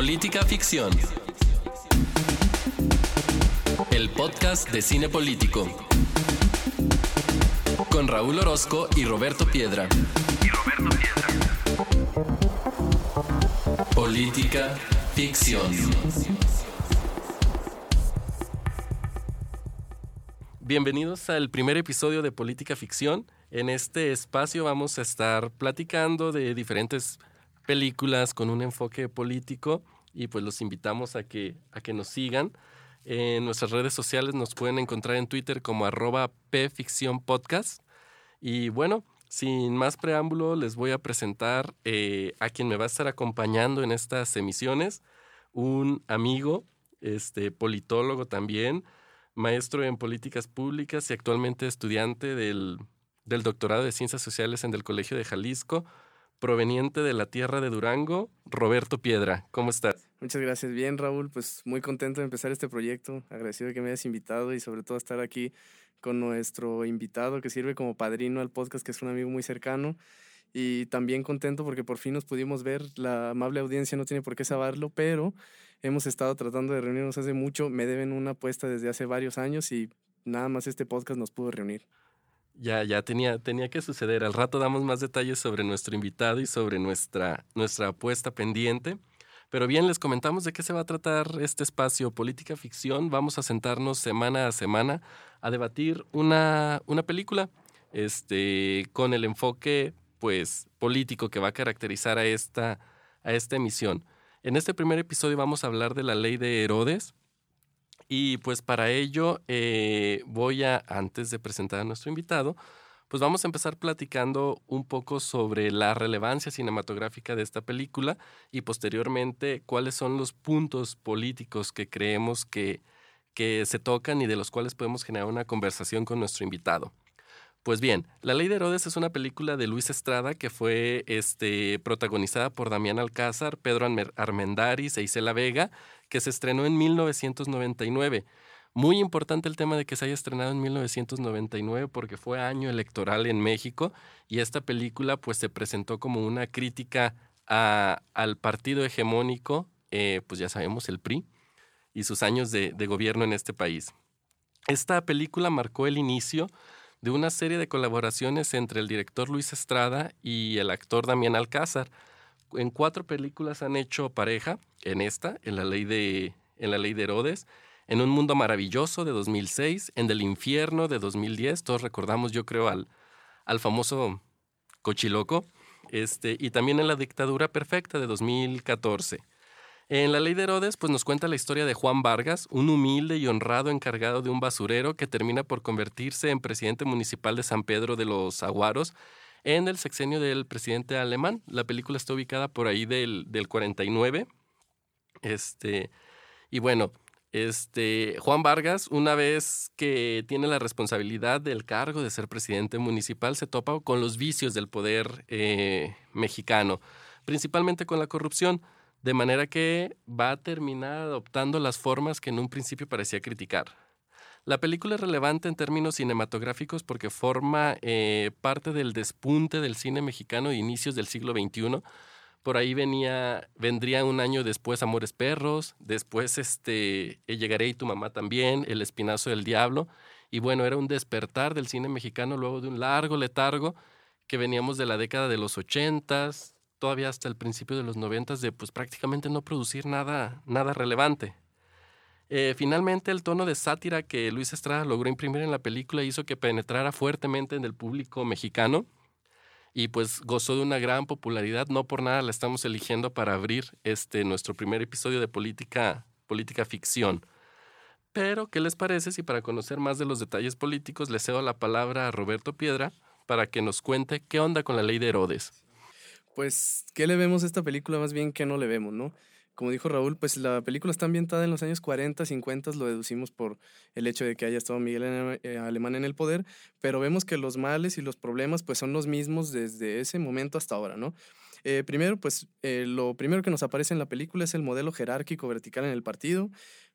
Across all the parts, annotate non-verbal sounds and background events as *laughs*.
Política Ficción. El podcast de cine político. Con Raúl Orozco y Roberto Piedra. Política Ficción. Bienvenidos al primer episodio de Política Ficción. En este espacio vamos a estar platicando de diferentes películas con un enfoque político y pues los invitamos a que, a que nos sigan. En nuestras redes sociales nos pueden encontrar en Twitter como arroba pficcionpodcast. Y bueno, sin más preámbulo, les voy a presentar eh, a quien me va a estar acompañando en estas emisiones, un amigo, este, politólogo también, maestro en políticas públicas y actualmente estudiante del, del doctorado de Ciencias Sociales en el Colegio de Jalisco, proveniente de la tierra de Durango, Roberto Piedra. ¿Cómo estás? Muchas gracias. Bien, Raúl, pues muy contento de empezar este proyecto, agradecido de que me hayas invitado y sobre todo estar aquí con nuestro invitado que sirve como padrino al podcast, que es un amigo muy cercano. Y también contento porque por fin nos pudimos ver. La amable audiencia no tiene por qué saberlo, pero hemos estado tratando de reunirnos hace mucho. Me deben una apuesta desde hace varios años y nada más este podcast nos pudo reunir. Ya, ya tenía, tenía que suceder. Al rato damos más detalles sobre nuestro invitado y sobre nuestra, nuestra apuesta pendiente. Pero bien, les comentamos de qué se va a tratar este espacio Política Ficción. Vamos a sentarnos semana a semana a debatir una, una película este, con el enfoque pues, político que va a caracterizar a esta, a esta emisión. En este primer episodio vamos a hablar de la ley de Herodes. Y pues para ello eh, voy a, antes de presentar a nuestro invitado, pues vamos a empezar platicando un poco sobre la relevancia cinematográfica de esta película y posteriormente cuáles son los puntos políticos que creemos que, que se tocan y de los cuales podemos generar una conversación con nuestro invitado. Pues bien, La Ley de Herodes es una película de Luis Estrada que fue este, protagonizada por Damián Alcázar, Pedro Armendáriz e Isela Vega, que se estrenó en 1999. Muy importante el tema de que se haya estrenado en 1999 porque fue año electoral en México y esta película pues se presentó como una crítica al partido hegemónico, eh, pues ya sabemos, el PRI, y sus años de, de gobierno en este país. Esta película marcó el inicio de una serie de colaboraciones entre el director Luis Estrada y el actor Damián Alcázar. En cuatro películas han hecho pareja, en esta, en la ley de, en la ley de Herodes, en Un Mundo Maravilloso de 2006, en Del Infierno de 2010, todos recordamos yo creo al, al famoso Cochiloco, este, y también en La Dictadura Perfecta de 2014. En La Ley de Herodes, pues nos cuenta la historia de Juan Vargas, un humilde y honrado encargado de un basurero que termina por convertirse en presidente municipal de San Pedro de los Aguaros en el sexenio del presidente alemán. La película está ubicada por ahí del, del 49. Este, y bueno, este, Juan Vargas, una vez que tiene la responsabilidad del cargo de ser presidente municipal, se topa con los vicios del poder eh, mexicano, principalmente con la corrupción, de manera que va a terminar adoptando las formas que en un principio parecía criticar. La película es relevante en términos cinematográficos porque forma eh, parte del despunte del cine mexicano de inicios del siglo XXI, por ahí venía, vendría un año después Amores Perros, después este, Llegaré y tu mamá también, El Espinazo del Diablo. Y bueno, era un despertar del cine mexicano luego de un largo letargo que veníamos de la década de los ochentas, todavía hasta el principio de los noventas, de pues prácticamente no producir nada, nada relevante. Eh, finalmente, el tono de sátira que Luis Estrada logró imprimir en la película hizo que penetrara fuertemente en el público mexicano y pues gozó de una gran popularidad. No por nada la estamos eligiendo para abrir este nuestro primer episodio de política, política ficción. Pero, ¿qué les parece si para conocer más de los detalles políticos le cedo la palabra a Roberto Piedra para que nos cuente qué onda con la ley de Herodes? Pues, ¿qué le vemos a esta película? Más bien, ¿qué no le vemos, no? como dijo Raúl, pues la película está ambientada en los años 40, 50, lo deducimos por el hecho de que haya estado Miguel eh, Alemán en el poder, pero vemos que los males y los problemas pues son los mismos desde ese momento hasta ahora, ¿no? Eh, primero, pues eh, lo primero que nos aparece en la película es el modelo jerárquico vertical en el partido.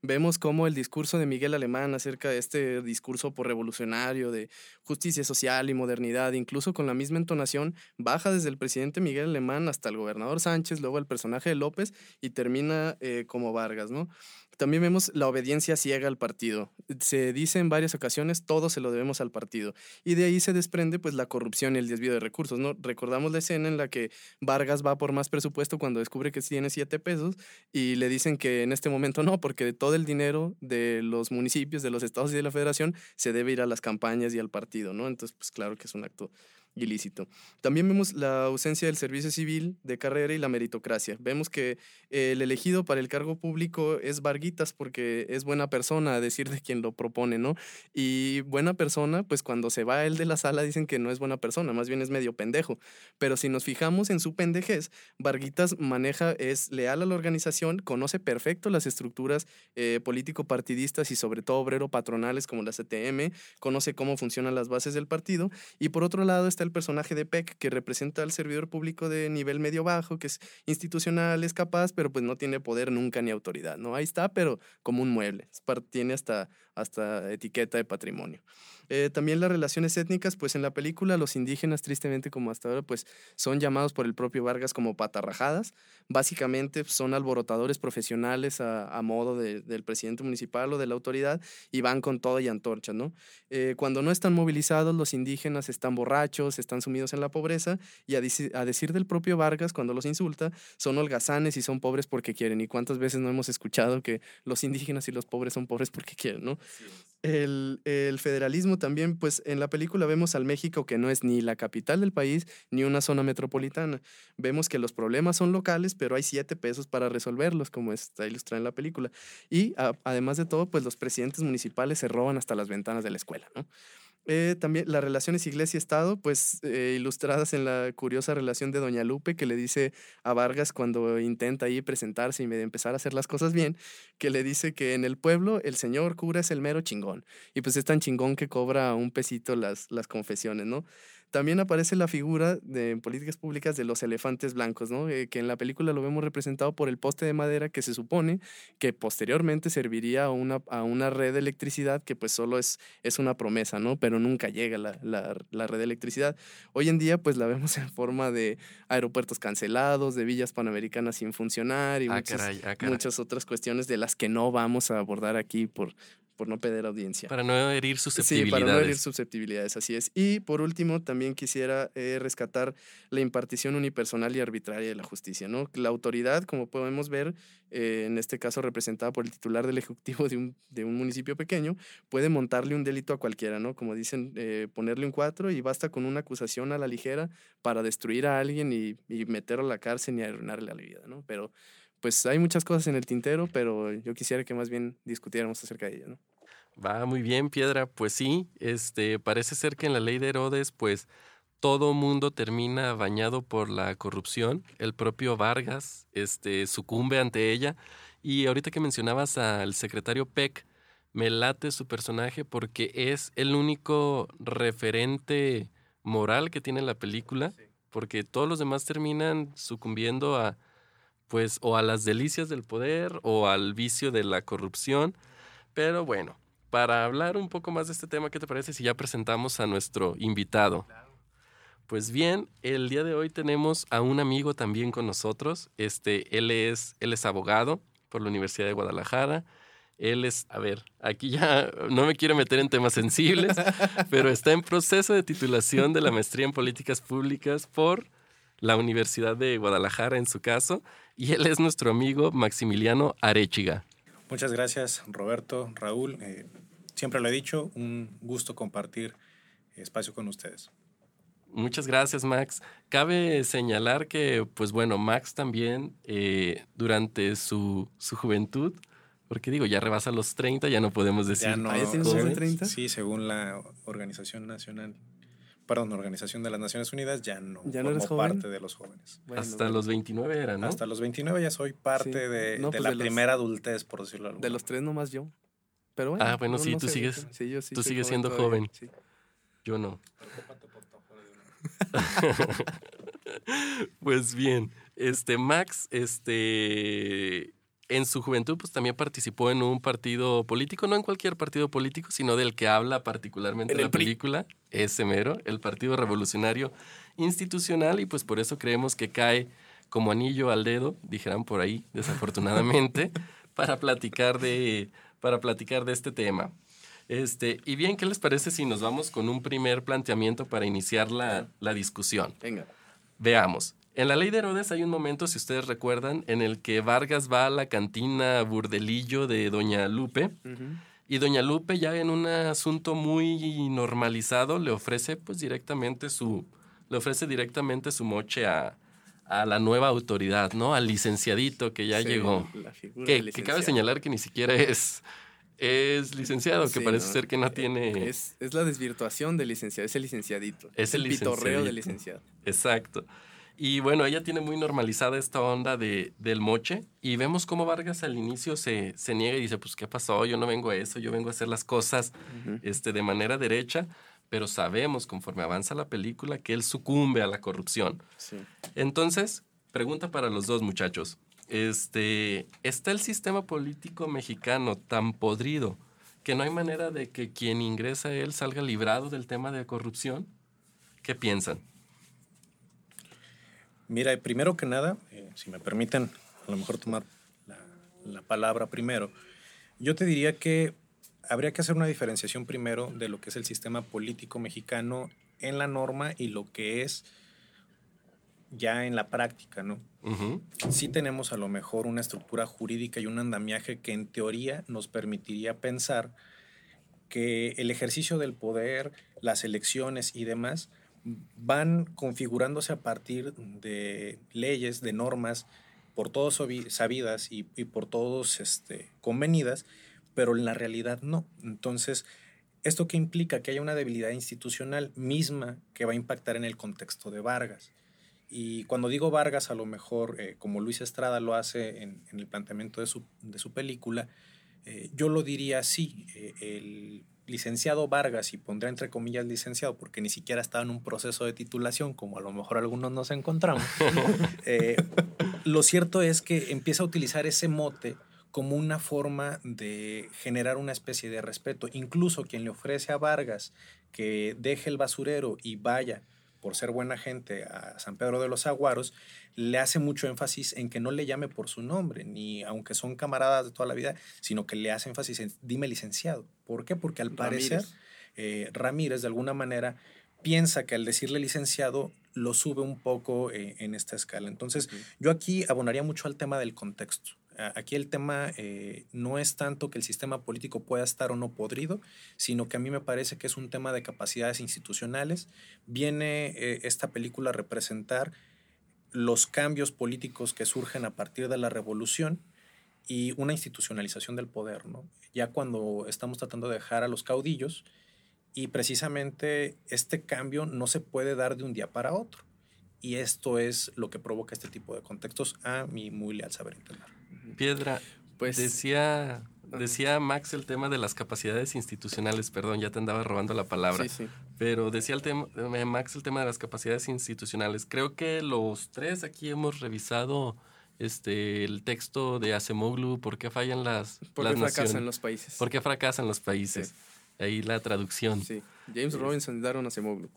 Vemos cómo el discurso de Miguel Alemán acerca de este discurso por revolucionario de justicia social y modernidad, incluso con la misma entonación, baja desde el presidente Miguel Alemán hasta el gobernador Sánchez, luego el personaje de López y termina eh, como Vargas, ¿no? También vemos la obediencia ciega al partido. Se dice en varias ocasiones, todo se lo debemos al partido. Y de ahí se desprende pues la corrupción y el desvío de recursos, ¿no? Recordamos la escena en la que Vargas va por más presupuesto cuando descubre que tiene siete pesos y le dicen que en este momento no, porque todo el dinero de los municipios, de los estados y de la federación se debe ir a las campañas y al partido, ¿no? Entonces, pues claro que es un acto ilícito. También vemos la ausencia del servicio civil de carrera y la meritocracia. Vemos que el elegido para el cargo público es Varguitas porque es buena persona, a decir de quien lo propone, ¿no? Y buena persona, pues cuando se va él de la sala dicen que no es buena persona, más bien es medio pendejo. Pero si nos fijamos en su pendejez, Varguitas maneja, es leal a la organización, conoce perfecto las estructuras eh, político-partidistas y sobre todo obrero-patronales como la CTM, conoce cómo funcionan las bases del partido y por otro lado está el personaje de Peck, que representa al servidor público de nivel medio-bajo, que es institucional, es capaz, pero pues no tiene poder nunca ni autoridad, ¿no? Ahí está, pero como un mueble, tiene hasta, hasta etiqueta de patrimonio. Eh, también las relaciones étnicas, pues en la película los indígenas, tristemente como hasta ahora, pues son llamados por el propio Vargas como patarrajadas. Básicamente son alborotadores profesionales a, modo del presidente municipal o de la autoridad y van con todo y antorcha, ¿no? Eh, cuando no están movilizados, los indígenas están borrachos, están sumidos en la pobreza y a, a decir del propio Vargas, cuando los insulta, son holgazanes y son pobres porque quieren. ¿Y cuántas veces no hemos escuchado que los indígenas y los pobres son pobres porque quieren, ¿no? El, el, federalismo también, pues en la película vemos al México que no es ni la capital del país ni una zona metropolitana. Vemos que los problemas son locales, pero hay siete pesos para resolverlos, como está ilustrado en la película. Y además de todo, pues los presidentes municipales se roban hasta las ventanas de la escuela, ¿no? Eh, también las relaciones iglesia-estado, pues eh, ilustradas en la curiosa relación de Doña Lupe, que le dice a Vargas cuando intenta ahí presentarse y empezar a hacer las cosas bien, que le dice que en el pueblo el señor cura es el mero chingón. Y pues es tan chingón que cobra un pesito las, las confesiones, ¿no? También aparece la figura de políticas públicas de los elefantes blancos, ¿no? Eh, que en la película lo vemos representado por el poste de madera que se supone que posteriormente serviría a una, a una red de electricidad que pues solo es, es una promesa, ¿no? Pero nunca llega la, la, red de electricidad. Hoy en día pues la vemos en forma de aeropuertos cancelados, de villas panamericanas sin funcionar y ah, ah, muchas otras cuestiones de las que no vamos a abordar aquí por, por no perder audiencia. Para no herir susceptibilidades. Sí, para no herir susceptibilidades, así es. Y por último, también quisiera eh, rescatar la impartición unipersonal y arbitraria de la justicia, ¿no? La autoridad, como podemos ver, eh, en este caso representada por el titular del ejecutivo de un, de un, municipio pequeño, puede montarle un delito a cualquiera, ¿no? Como dicen, eh, ponerle un cuatro y basta con una acusación a la ligera para destruir a alguien y, y meterlo a la cárcel y arruinarle la vida, ¿no? Pero pues hay muchas cosas en el tintero, pero yo quisiera que más bien discutiéramos acerca de ello, ¿no? Va muy bien, Piedra. Pues sí, este, parece ser que en la ley de Herodes, pues todo mundo termina bañado por la corrupción. El propio Vargas este, sucumbe ante ella. Y ahorita que mencionabas al secretario Peck, me late su personaje porque es el único referente moral que tiene la película, porque todos los demás terminan sucumbiendo a pues o a las delicias del poder o al vicio de la corrupción. Pero bueno, para hablar un poco más de este tema, ¿qué te parece si ya presentamos a nuestro invitado? Pues bien, el día de hoy tenemos a un amigo también con nosotros. Este, él es, él es abogado por la Universidad de Guadalajara. Él es, a ver, aquí ya *laughs* no me quiero meter en temas sensibles, *laughs* pero está en proceso de titulación de la maestría en políticas públicas por la Universidad de Guadalajara en su caso, y él es nuestro amigo Maximiliano Arechiga. Muchas gracias, Roberto, Raúl. Eh, siempre lo he dicho, un gusto compartir espacio con ustedes. Muchas gracias, Max. Cabe señalar que, pues bueno, Max también eh, durante su, su, juventud, porque digo, ya rebasa los 30, ya no podemos decir. Ya no, 30? Sí, según la Organización Nacional perdón, Organización de las Naciones Unidas, ya no, ¿Ya no parte de los jóvenes. Hasta los 29 era, ¿no? Hasta los 29 ya soy parte de, pues la primera adultez, por decirlo De los tres nomás yo. Pero bueno, ah, bueno, sí, tú sigues, tú sigues siendo joven. Yo no. *laughs* pues bien, este Max, este en su juventud pues también participó en un partido político, no en cualquier partido político, sino del que habla particularmente en la película, ese mero, el Partido Revolucionario Institucional, y pues por eso creemos que cae como anillo al dedo, dijeran por ahí, desafortunadamente, *laughs* para platicar de, para platicar de este tema. Este, y bien, ¿qué les parece si nos vamos con un primer planteamiento para iniciar la, la discusión? Venga. Veamos. En la ley de Herodes hay un momento, si ustedes recuerdan, en el que Vargas va a la cantina burdelillo de Doña Lupe. Y Doña Lupe, ya en un asunto muy normalizado, le ofrece pues directamente su, le ofrece directamente su moche a, a la nueva autoridad, ¿no? Al licenciadito que ya llegó. Que, que, cabe señalar que ni siquiera es, es licenciado, que parece ser que no tiene... Es, es, la desvirtuación del licenciado, es el licenciadito. Es el, el pitorreo del licenciado. Exacto. Y bueno, ella tiene muy normalizada esta onda de, del moche y vemos cómo Vargas al inicio se, se, niega y dice, pues, ¿qué pasó? Yo no vengo a eso, yo vengo a hacer las cosas este, de manera derecha, pero sabemos conforme avanza la película que él sucumbe a la corrupción. Entonces, pregunta para los dos muchachos. Este, ¿Está el sistema político mexicano tan podrido que no hay manera de que quien ingresa a él salga librado del tema de corrupción? ¿Qué piensan? Mira, primero que nada, eh, si me permiten a lo mejor tomar la, la, palabra primero, yo te diría que habría que hacer una diferenciación primero de lo que es el sistema político mexicano en la norma y lo que es ya en la práctica, ¿no? Sí tenemos a lo mejor una estructura jurídica y un andamiaje que en teoría nos permitiría pensar que el ejercicio del poder, las elecciones y demás van configurándose a partir de leyes, de normas, por todos sabidas y, por todos este, convenidas, pero en la realidad no. Entonces, ¿esto qué implica? Que haya una debilidad institucional misma que va a impactar en el contexto de Vargas. Y cuando digo Vargas, a lo mejor, eh, como Luis Estrada lo hace en, el planteamiento de su, película, eh, yo lo diría así, eh, el licenciado Vargas, y pondré entre comillas licenciado porque ni siquiera estaba en un proceso de titulación, como a lo mejor algunos nos encontramos, *laughs* eh, lo cierto es que empieza a utilizar ese mote como una forma de generar una especie de respeto. Incluso quien le ofrece a Vargas que deje el basurero y vaya por ser buena gente a San Pedro de los Aguaros, le hace mucho énfasis en que no le llame por su nombre, ni aunque son camaradas de toda la vida, sino que le hace énfasis en dime licenciado. ¿Por qué? Porque al parecer eh, Ramírez de alguna manera piensa que al decirle licenciado lo sube un poco eh, en esta escala. Entonces, yo aquí abonaría mucho al tema del contexto. Aquí el tema eh, no es tanto que el sistema político pueda estar o no podrido, sino que a mí me parece que es un tema de capacidades institucionales. Viene eh, esta película a representar los cambios políticos que surgen a partir de la revolución y una institucionalización del poder, ¿no? Ya cuando estamos tratando de dejar a los caudillos y precisamente este cambio no se puede dar de un día para otro. Y esto es lo que provoca este tipo de contextos a mi muy leal saber entender. Piedra, pues decía, decía Max el tema de las capacidades institucionales, perdón, ya te andaba robando la palabra. Pero decía el tema, eh, Max el tema de las capacidades institucionales. Creo que los tres aquí hemos revisado este el texto de Acemoglu, ¿por qué fallan las, ¿Por qué fracasan los países? ¿Por qué fracasan los países? Ahí la traducción. Sí, James Robinson Daron Acemoglu.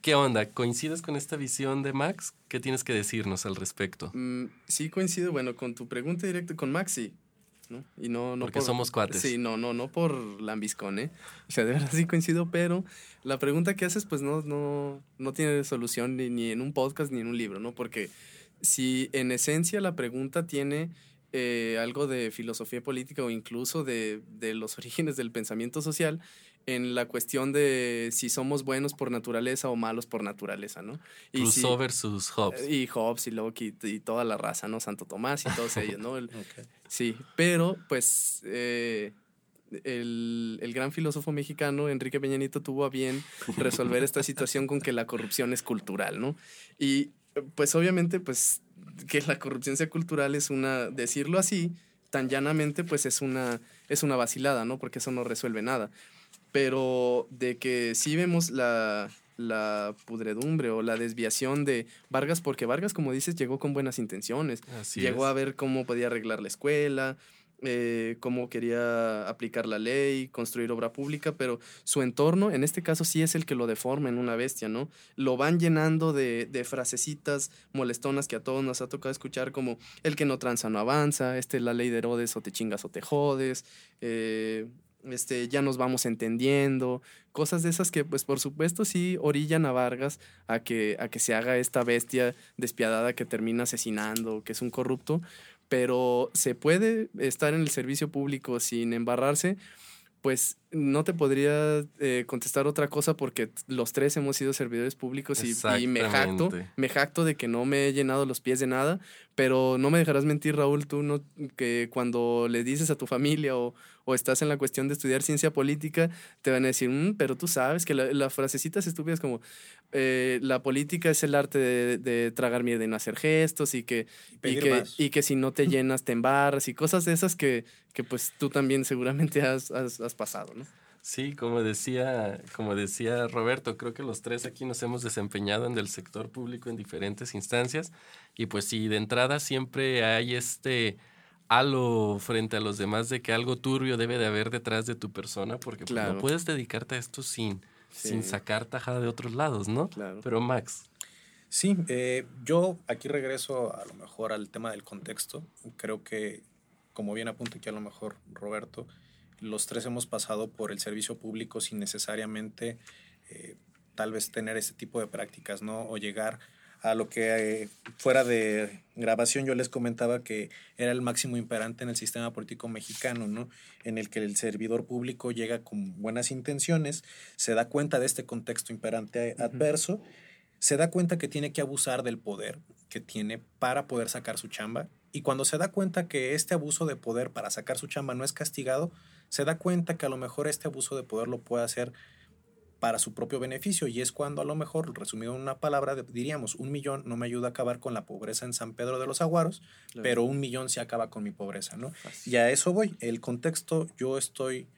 ¿Qué onda? ¿Coincides con esta visión de Max? ¿Qué tienes que decirnos al respecto? Mm, sí, coincido. Bueno, con tu pregunta directa, con Max sí. ¿no? Y no, no Porque somos cuates. Sí, no, no, no por lambiscón, ¿eh? O sea, de verdad sí coincido, pero la pregunta que haces, pues no, no, no tiene solución ni, ni en un podcast ni en un libro, ¿no? Porque si en esencia la pregunta tiene eh, algo de filosofía política o incluso de, de los *laughs* orígenes del pensamiento social, en la cuestión de si somos buenos por naturaleza o malos por naturaleza, ¿no? Y Rousseau versus Hobbes. Y Hobbes y Locke y, toda la raza, ¿no? Santo Tomás y todos ellos, ¿no? *laughs* Sí, pero pues eh, el, el, gran filósofo mexicano Enrique Peñanito tuvo a bien resolver esta situación con que la corrupción es cultural, ¿no? Y pues obviamente pues que la corrupción sea cultural es una, decirlo así, tan llanamente pues es una, es una vacilada, ¿no? Porque eso no resuelve nada pero de que sí vemos la, la pudredumbre o la desviación de Vargas, porque Vargas, como dices, llegó con buenas intenciones. llegó a ver cómo podía arreglar la escuela, eh, cómo quería aplicar la ley, construir obra pública, pero su entorno, en este caso, sí es el que lo deforma en una bestia, ¿no? Lo van llenando de, de frasecitas molestonas que a todos nos ha tocado escuchar, como el que no tranza no avanza, este, la ley de Herodes, o te chingas o te jodes, eh, este, ya nos vamos entendiendo, cosas de esas que, pues, por supuesto, sí orillan a Vargas a que, a que se haga esta bestia despiadada que termina asesinando, que es un corrupto, pero se puede estar en el servicio público sin embarrarse, pues no te podría eh, contestar otra cosa porque los tres hemos sido servidores públicos y, y, me jacto, me jacto de que no me he llenado los pies de nada, pero no me dejarás mentir, Raúl, tú no, que cuando le dices a tu familia o, o estás en la cuestión de estudiar ciencia política, te van a decir, mm, pero tú sabes que las la frasecitas estúpidas como eh, la política es el arte de, tragar mierda y no hacer gestos y que, y, que, y que si no te *laughs* llenas te embarras y cosas de esas que, que pues tú también seguramente has, has, has pasado, ¿no? Sí, como decía, como decía Roberto, creo que los tres aquí nos hemos desempeñado en el sector público en diferentes instancias y pues sí, de entrada siempre hay este halo frente a los demás de que algo turbio debe de haber detrás de tu persona, porque pues, no puedes dedicarte a esto sin, sin sacar tajada de otros lados, ¿no? Claro. Pero Max. Sí, eh, yo aquí regreso a lo mejor al tema del contexto. Creo que, como bien apunta aquí a lo mejor Roberto, los tres hemos pasado por el servicio público sin necesariamente eh, tal vez tener ese tipo de prácticas, ¿no? O llegar a lo que eh, fuera de grabación yo les comentaba que era el máximo imperante en el sistema político mexicano, ¿no? En el que el servidor público llega con buenas intenciones, se da cuenta de este contexto imperante adverso, se da cuenta que tiene que abusar del poder que tiene para poder sacar su chamba y cuando se da cuenta que este abuso de poder para sacar su chamba no es castigado, se da cuenta que a lo mejor este abuso de poder lo puede hacer para su propio beneficio y es cuando a lo mejor, resumido en una palabra, diríamos, un millón no me ayuda a acabar con la pobreza en San Pedro de los Aguaros, pero un millón se acaba con mi pobreza, ¿no? Y a eso voy. El contexto, yo estoy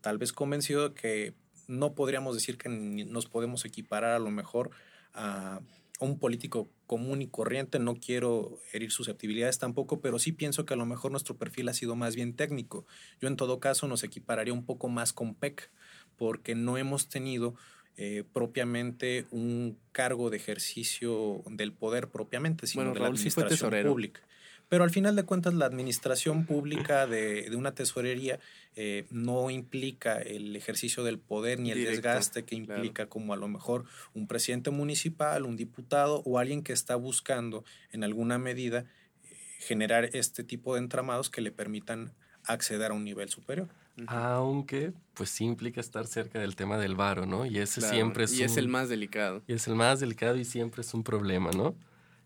tal vez convencido de que no podríamos decir que nos podemos equiparar a lo mejor a un político común y corriente, no quiero herir susceptibilidades tampoco, pero sí pienso que a lo mejor nuestro perfil ha sido más bien técnico. Yo en todo caso nos equipararía un poco más con PEC, porque no hemos tenido eh, propiamente un cargo de ejercicio del poder propiamente, sino de la administración pública. Pero al final de cuentas, la administración pública de, una tesorería eh, no implica el ejercicio del poder ni el desgaste que implica como a lo mejor un presidente municipal, un diputado o alguien que está buscando en alguna medida eh, generar este tipo de entramados que le permitan acceder a un nivel superior. Aunque, pues sí implica estar cerca del tema del varo, ¿no? Y ese siempre es. Y es el más delicado. Y es el más delicado y siempre es un problema, ¿no?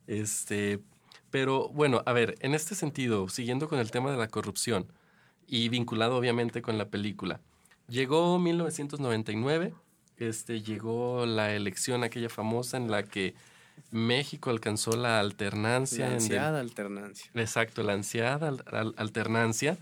Este. Pero bueno, a ver, en este sentido, siguiendo con el tema de la corrupción y vinculado obviamente con la película, llegó 1999, este, llegó la elección aquella famosa en la que México alcanzó la alternancia. La ansiada alternancia. Exacto, la ansiada alternancia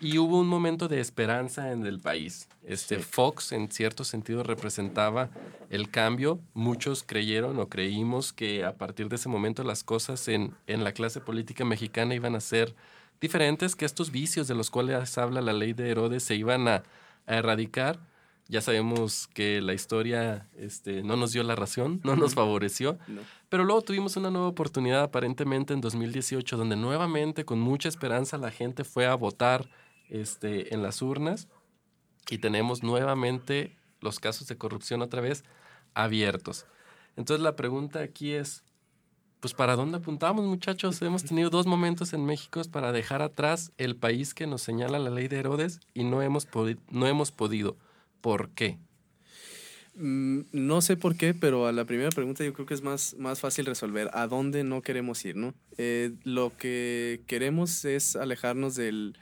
y hubo un momento de esperanza en el país. Este Fox en cierto sentido representaba el cambio. Muchos creyeron o creímos que a partir de ese momento las cosas en, en la clase política mexicana iban a ser diferentes, que estos vicios de los cuales habla la ley de Herodes se iban a, erradicar. Ya sabemos que la historia este, no nos dio la razón, no nos favoreció, pero luego tuvimos una nueva oportunidad aparentemente en 2018, donde nuevamente con mucha esperanza la gente fue a votar este, en las urnas y tenemos nuevamente los casos de corrupción otra vez abiertos. Entonces la pregunta aquí es, pues ¿para dónde apuntamos muchachos? Hemos tenido dos momentos en México para dejar atrás el país que nos señala la ley de Herodes y no hemos, no hemos podido. ¿Por qué? Mm, no sé por qué, pero a la primera pregunta yo creo que es más, fácil resolver. ¿A dónde no queremos ir? ¿no? Eh, lo que queremos es alejarnos del,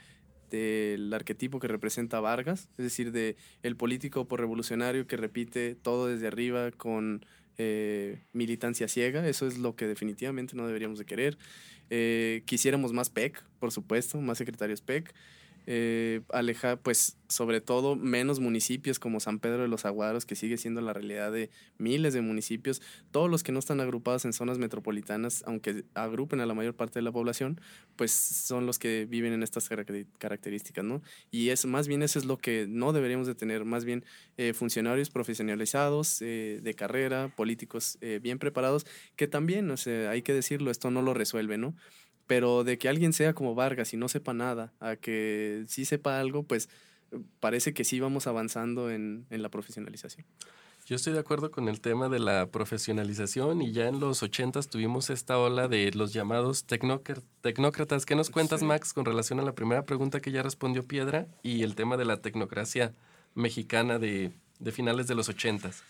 del arquetipo que representa Vargas, es decir, de el político por revolucionario que repite todo desde arriba con eh, militancia ciega, eso es lo que definitivamente no deberíamos de querer. Eh, quisiéramos más PEC, por supuesto, más secretarios PEC. Eh, alejar, pues sobre todo menos municipios como San Pedro de los Aguaros, que sigue siendo la realidad de miles de municipios, todos los que no están agrupados en zonas metropolitanas, aunque agrupen a la mayor parte de la población, pues son los que viven en estas características, ¿no? Y es más bien eso es lo que no deberíamos de tener, más bien eh, funcionarios profesionalizados eh, de carrera, políticos bien preparados, que también, o sea, hay que decirlo, esto no lo resuelve, ¿no? Pero de que alguien sea como Vargas y no sepa nada, a que sí sepa algo, pues parece que sí vamos avanzando en, la profesionalización. Yo estoy de acuerdo con el tema de la profesionalización y ya en los ochentas tuvimos esta ola de los llamados tecnócratas. ¿Qué nos cuentas, Max, con relación a la primera pregunta que ya respondió Piedra y el tema de la tecnocracia mexicana de, finales de los ochentas?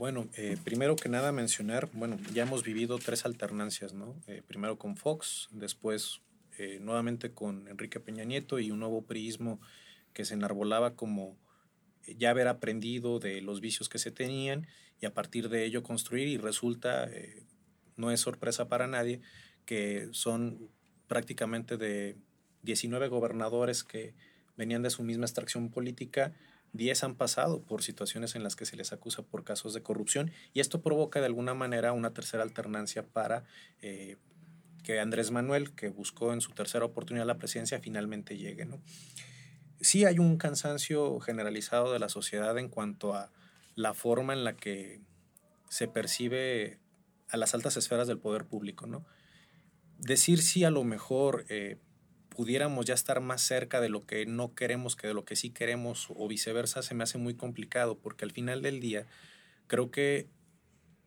Bueno, eh, primero que nada mencionar, bueno, ya hemos vivido tres alternancias, ¿no? Eh, primero con Fox, después eh, nuevamente con Enrique Peña Nieto y un nuevo priismo que se enarbolaba como ya haber aprendido de los vicios que se tenían y a partir de ello construir y resulta, no es sorpresa para nadie, que son prácticamente de 19 gobernadores que venían de su misma extracción política, 10 han pasado por situaciones en las que se les acusa por casos de corrupción y esto provoca de alguna manera una tercera alternancia para eh, que Andrés Manuel, que buscó en su tercera oportunidad la presidencia, finalmente llegue. ¿no? Sí hay un cansancio generalizado de la sociedad en cuanto a la forma en la que se percibe a las altas esferas del poder público. ¿no? Decir sí a lo mejor... Eh, pudiéramos ya estar más cerca de lo que no queremos que de lo que sí queremos o viceversa, se me hace muy complicado porque al final del día creo que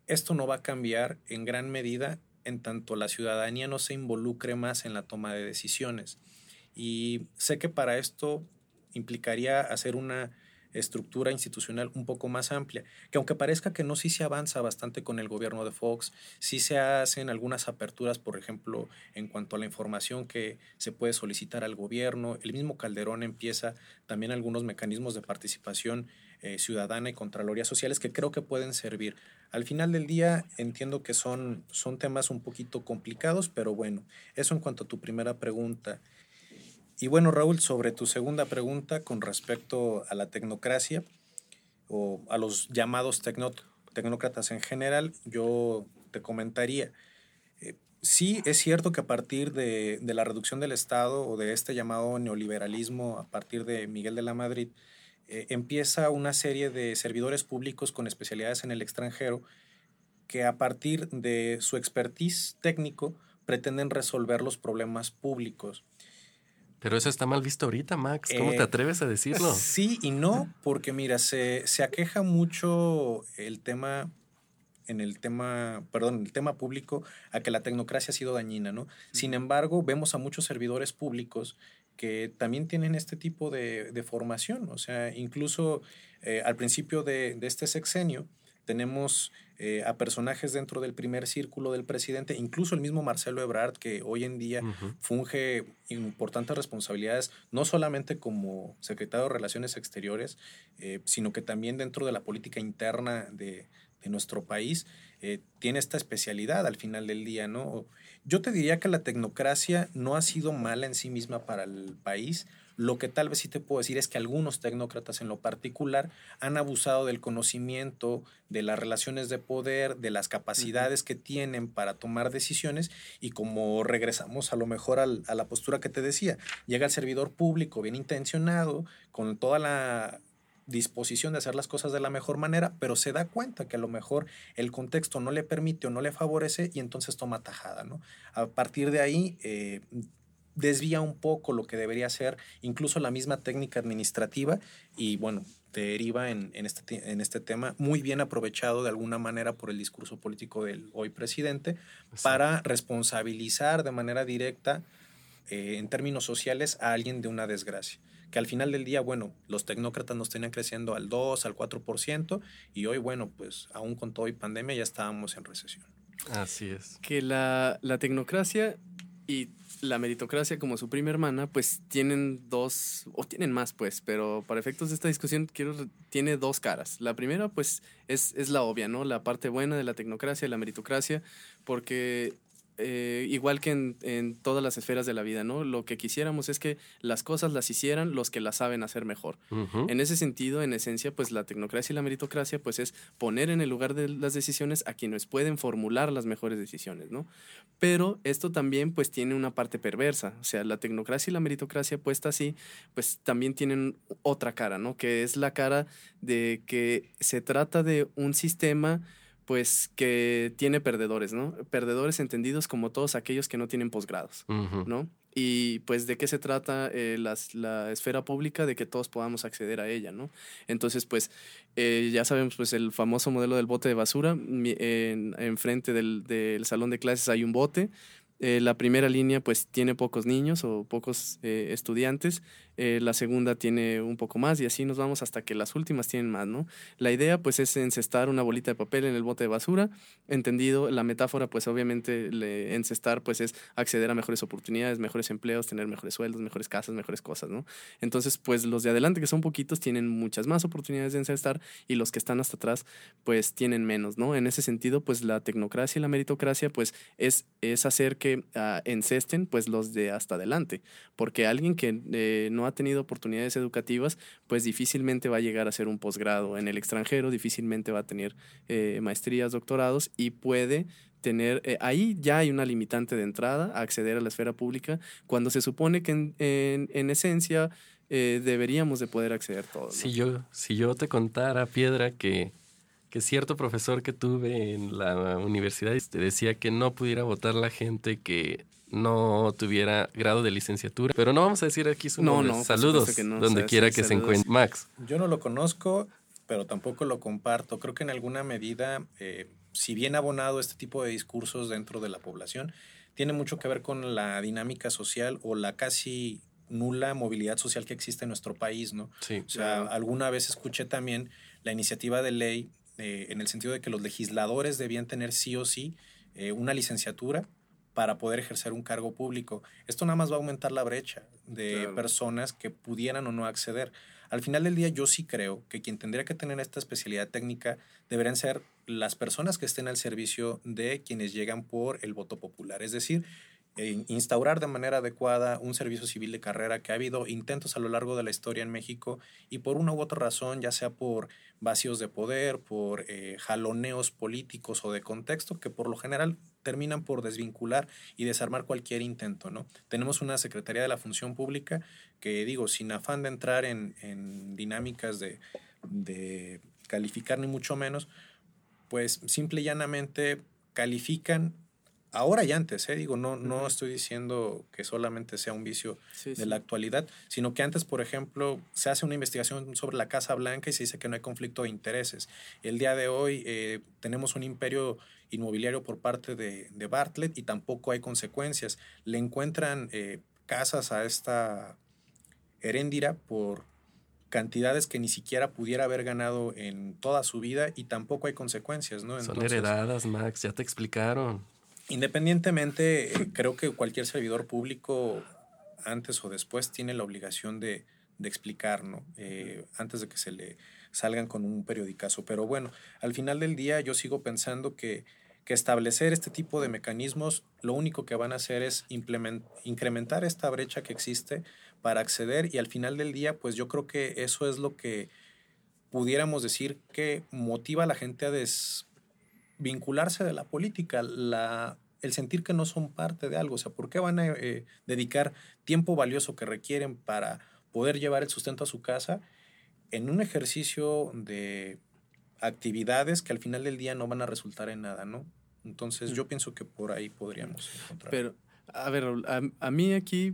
esto no va a cambiar en gran medida en tanto la ciudadanía no se involucre más en la toma de decisiones. Y sé que para esto implicaría hacer una estructura institucional un poco más amplia, que aunque parezca que no, sí se avanza bastante con el gobierno de Fox, sí se hacen algunas aperturas, por ejemplo, en cuanto a la información que se puede solicitar al gobierno, el mismo Calderón empieza también algunos mecanismos de participación eh, ciudadana y contraloría sociales que creo que pueden servir. Al final del día entiendo que son, son temas un poquito complicados, pero bueno, eso en cuanto a tu primera pregunta. Y bueno, Raúl, sobre tu segunda pregunta con respecto a la tecnocracia o a los llamados tecnócratas en general, yo te comentaría, eh, sí es cierto que a partir de, la reducción del Estado o de este llamado neoliberalismo a partir de Miguel de la Madrid, eh, empieza una serie de servidores públicos con especialidades en el extranjero que a partir de su expertise técnico pretenden resolver los problemas públicos. Pero eso está mal visto ahorita, Max. ¿Cómo te eh, atreves a decirlo? Sí y no, porque mira, se, se aqueja mucho el tema en el tema, perdón, el tema público a que la tecnocracia ha sido dañina, ¿no? Sin embargo, vemos a muchos servidores públicos que también tienen este tipo de, de formación, o sea, incluso eh, al principio de, de, este sexenio tenemos eh, a personajes dentro del primer círculo del presidente, incluso el mismo Marcelo Ebrard, que hoy en día funge importantes responsabilidades, no solamente como secretario de Relaciones Exteriores, eh, sino que también dentro de la política interna de, de nuestro país, eh, tiene esta especialidad al final del día, ¿no? Yo te diría que la tecnocracia no ha sido mala en sí misma para el país, lo que tal vez sí te puedo decir es que algunos tecnócratas en lo particular han abusado del conocimiento, de las relaciones de poder, de las capacidades que tienen para tomar decisiones y como regresamos a lo mejor a la postura que te decía, llega el servidor público bien intencionado, con toda la disposición de hacer las cosas de la mejor manera, pero se da cuenta que a lo mejor el contexto no le permite o no le favorece y entonces toma tajada, ¿no? A partir de ahí, eh, desvía un poco lo que debería ser incluso la misma técnica administrativa y bueno, deriva en, en, este, en este tema muy bien aprovechado de alguna manera por el discurso político del hoy presidente para responsabilizar de manera directa eh, en términos sociales a alguien de una desgracia. Que al final del día, bueno, los tecnócratas nos tenían creciendo al 2, al 4% y hoy, bueno, pues aún con todo y pandemia ya estábamos en recesión. Así es. Que la, la tecnocracia y la meritocracia como su prima hermana, pues tienen dos, o tienen más pues, pero para efectos de esta discusión quiero, tiene dos caras. La primera pues es, es la obvia, ¿no? La parte buena de la tecnocracia, la meritocracia, porque eh, igual que en, todas las esferas de la vida, ¿no? Lo que quisiéramos es que las cosas las hicieran los que las saben hacer mejor. En ese sentido, en esencia, pues la tecnocracia y la meritocracia, pues es poner en el lugar de las decisiones a quienes pueden formular las mejores decisiones, ¿no? Pero esto también, pues, tiene una parte perversa. O sea, la tecnocracia y la meritocracia puesta así, pues también tienen otra cara, ¿no? Que es la cara de que se trata de un sistema pues que tiene perdedores, ¿no? Perdedores entendidos como todos aquellos que no tienen posgrados, ¿no? Y pues de qué se trata eh, la esfera pública, de que todos podamos acceder a ella, ¿no? Entonces, pues eh, ya sabemos, pues el famoso modelo del bote de basura, en, enfrente del, del salón de clases hay un bote, eh, la primera línea pues tiene pocos niños o pocos estudiantes eh, la segunda tiene un poco más y así nos vamos hasta que las últimas tienen más, ¿no? La idea pues es encestar una bolita de papel en el bote de basura, entendido, la metáfora pues obviamente le, encestar pues es acceder a mejores oportunidades, mejores empleos, tener mejores sueldos, mejores casas, mejores cosas, ¿no? Entonces pues los de adelante que son poquitos tienen muchas más oportunidades de encestar y los que están hasta atrás pues tienen menos, ¿no? En ese sentido pues la tecnocracia y la meritocracia pues es, es hacer que uh, encesten pues los de hasta adelante, porque alguien que eh, no ha tenido oportunidades educativas, pues difícilmente va a llegar a ser un posgrado en el extranjero, difícilmente va a tener eh, maestrías, doctorados y puede tener, eh, ahí ya hay una limitante de entrada a acceder a la esfera pública, cuando se supone que en, esencia eh, deberíamos de poder acceder todos. Si, yo, si yo te contara, Piedra, que, que cierto profesor que tuve en la universidad te decía que no pudiera votar la gente que no tuviera grado de licenciatura. Pero no vamos a decir aquí su nombre. No, no, Saludos, donde quiera que se encuentre. Max. Yo no lo conozco, pero tampoco lo comparto. Creo que en alguna medida, eh, si bien abonado este tipo de discursos dentro de la población, tiene mucho que ver con la dinámica social o la casi nula movilidad social que existe en nuestro país, ¿no? Sí. O sea, alguna vez escuché también la iniciativa de ley eh, en el sentido de que los legisladores debían tener sí o sí eh, una licenciatura para poder ejercer un cargo público. Esto nada más va a aumentar la brecha de personas que pudieran o no acceder. Al final del día yo sí creo que quien tendría que tener esta especialidad técnica deberían ser las personas que estén al servicio de quienes llegan por el voto popular. Es decir, instaurar de manera adecuada un servicio civil de carrera que ha habido intentos a lo largo de la historia en México y por una u otra razón, ya sea por vacíos de poder, por eh, jaloneos políticos o de contexto, que por lo general terminan por desvincular y desarmar cualquier intento, ¿no? Tenemos una Secretaría de la Función Pública que, digo, sin afán de entrar en, dinámicas de, de calificar ni mucho menos, pues simple y llanamente califican ahora y antes, ¿eh? digo, no, no estoy diciendo que solamente sea un vicio de la actualidad, sino que antes, por ejemplo, se hace una investigación sobre la Casa Blanca y se dice que no hay conflicto de intereses. El día de hoy eh, tenemos un imperio inmobiliario por parte de, de, Bartlett y tampoco hay consecuencias. Le encuentran eh, casas a esta Heréndira por cantidades que ni siquiera pudiera haber ganado en toda su vida y tampoco hay consecuencias, ¿no? Son heredadas, Max, ya te explicaron. Independientemente, eh, creo que cualquier servidor público antes o después tiene la obligación de, explicar, ¿no? Eh, antes de que se le salgan con un periodicazo. Pero bueno, al final del día yo sigo pensando que, establecer este tipo de mecanismos lo único que van a hacer es incrementar esta brecha que existe para acceder y al final del día pues yo creo que eso es lo que pudiéramos decir que motiva a la gente a des vincularse de la política, la, el sentir que no son parte de algo. O sea, ¿por qué van a eh, dedicar tiempo valioso que requieren para poder llevar el sustento a su casa en un ejercicio de actividades que al final del día no van a resultar en nada, ¿no? Entonces yo pienso que por ahí podríamos encontrar. Pero, a ver, a, a mí aquí,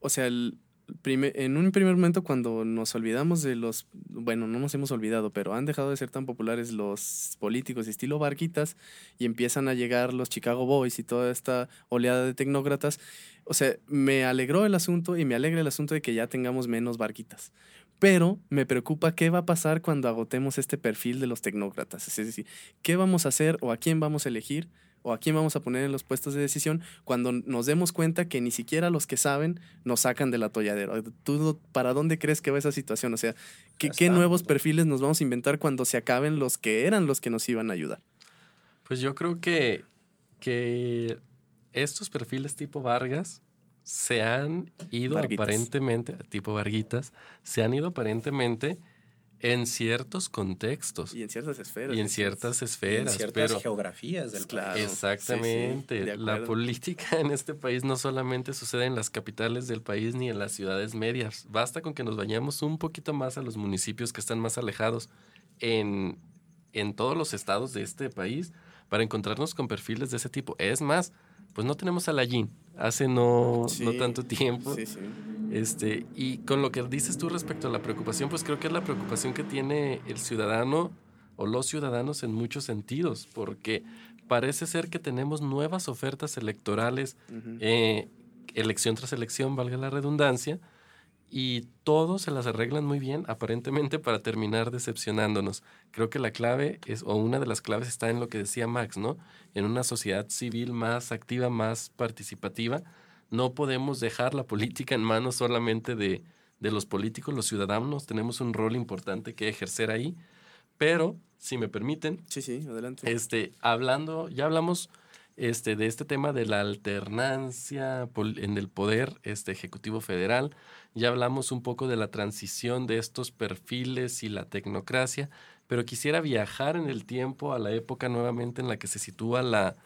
o sea, el, en un primer momento cuando nos olvidamos de los, bueno, no nos hemos olvidado, pero han dejado de ser tan populares los políticos estilo barquitas y empiezan a llegar los Chicago Boys y toda esta oleada de tecnócratas, o sea, me alegró el asunto y me alegra el asunto de que ya tengamos menos barquitas. Pero me preocupa qué va a pasar cuando agotemos este perfil de los tecnócratas. Es decir, ¿qué vamos a hacer o a quién vamos a elegir? O a quién vamos a poner en los puestos de decisión cuando nos demos cuenta que ni siquiera los que saben nos sacan del atolladero. ¿Tú para dónde crees que va esa situación? O sea, ¿qué, ¿qué nuevos perfiles nos vamos a inventar cuando se acaben los que eran los que nos iban a ayudar? Pues yo creo que, que estos perfiles tipo Vargas se han ido aparentemente, tipo Varguitas, se han ido aparentemente en ciertos contextos. Y en ciertas esferas. Y en ciertas esferas. en ciertas geografías del claro, Exactamente. la política en este país no solamente sucede en las capitales del país ni en las ciudades medias. Basta con que nos vayamos un poquito más a los municipios que están más alejados en, en todos los estados de este país para encontrarnos con perfiles de ese tipo. Es más, pues no tenemos a la hace no, no tanto tiempo. Sí, sí. Este, y con lo que dices tú respecto a la preocupación, pues creo que es la preocupación que tiene el ciudadano o los ciudadanos en muchos sentidos, porque parece ser que tenemos nuevas ofertas electorales, eh, elección tras elección, valga la redundancia, y todos se las arreglan muy bien, aparentemente, para terminar decepcionándonos. Creo que la clave es, o una de las claves está en lo que decía Max, ¿no? En una sociedad civil más activa, más participativa, no podemos dejar la política en manos solamente de, de los políticos, los ciudadanos, tenemos un rol importante que ejercer ahí, pero, si me permiten. Sí, sí, adelante. Este, hablando, ya hablamos este, de este tema de la alternancia en el poder este, ejecutivo federal. Ya hablamos un poco de la transición de estos perfiles y la tecnocracia, pero quisiera viajar en el tiempo a la época nuevamente en la que se sitúa la,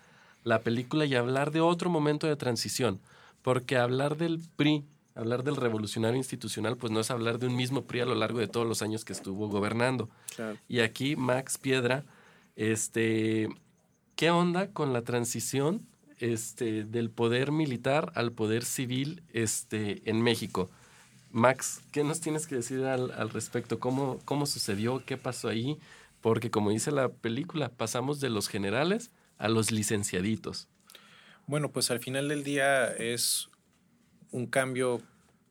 la película y hablar de otro momento de transición, porque hablar del PRI, hablar del revolucionario institucional, pues no es hablar de un mismo PRI a lo largo de todos los años que estuvo gobernando. Y aquí Max Piedra, este, ¿qué onda con la transición este, del poder militar al poder civil este, en México? Max, ¿qué nos tienes que decir al, respecto? ¿Cómo, ¿Cómo sucedió? ¿Qué pasó ahí? Porque como dice la película, pasamos de los generales a los licenciaditos. Bueno, pues al final del día es un cambio,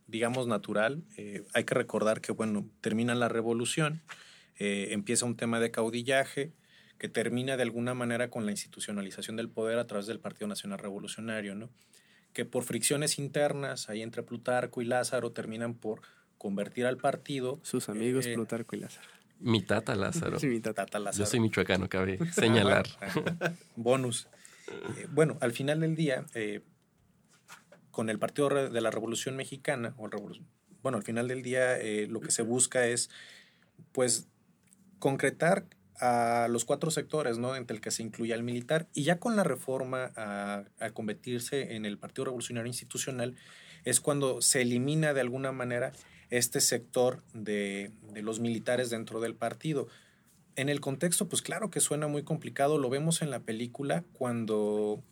digamos, natural. Eh, hay que recordar que, bueno, termina la revolución, eh, empieza un tema de caudillaje que termina de alguna manera con la institucionalización del poder a través del Partido Nacional Revolucionario, ¿no? que por fricciones internas ahí entre Plutarco y Lázaro terminan por convertir al partido. Sus amigos eh, Plutarco y Lázaro. Mi tata Lázaro. *laughs* Sí, mi tata. Lázaro. Yo soy michoacano, cabe señalar. *laughs* Bonus. Eh, bueno, al final del día, eh, con el Partido de la Revolución Mexicana, o bueno, al final del día lo que se busca es, pues, concretar a los cuatro sectores, ¿no? Entre el que se incluye al militar. Y ya con la reforma a, convertirse en el Partido Revolucionario Institucional, es cuando se elimina de alguna manera este sector de, los militares dentro del partido. En el contexto, pues claro que suena muy complicado, lo vemos en la película cuando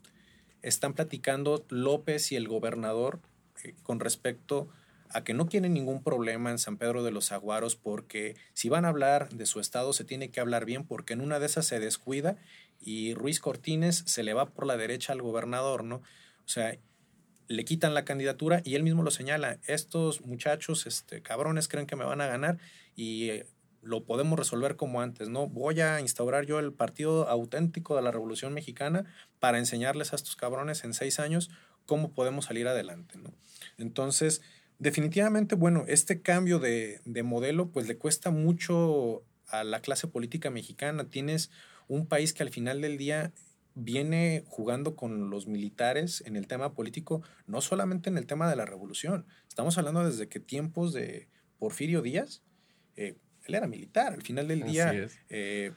están platicando López y el gobernador eh, con respecto que no tienen ningún problema en San Pedro de los Aguaros porque si van a hablar de su estado se tiene que hablar bien porque en una de esas se descuida y Ruiz Cortines se le va por la derecha al gobernador, ¿no? O sea, le quitan la candidatura y él mismo lo señala, estos muchachos, este, cabrones creen que me van a ganar y eh, lo podemos resolver como antes, ¿no? Voy a instaurar yo el partido auténtico de la Revolución Mexicana para enseñarles a estos cabrones en seis años cómo podemos salir adelante, ¿no? Entonces, Definitivamente, bueno, este cambio de, modelo pues le cuesta mucho a la clase política mexicana. Tienes un país que al final del día viene jugando con los militares en el tema político, no solamente en el tema de la revolución. Estamos hablando desde que tiempos de Porfirio Díaz, eh, él era militar. Al final del día es. Eh,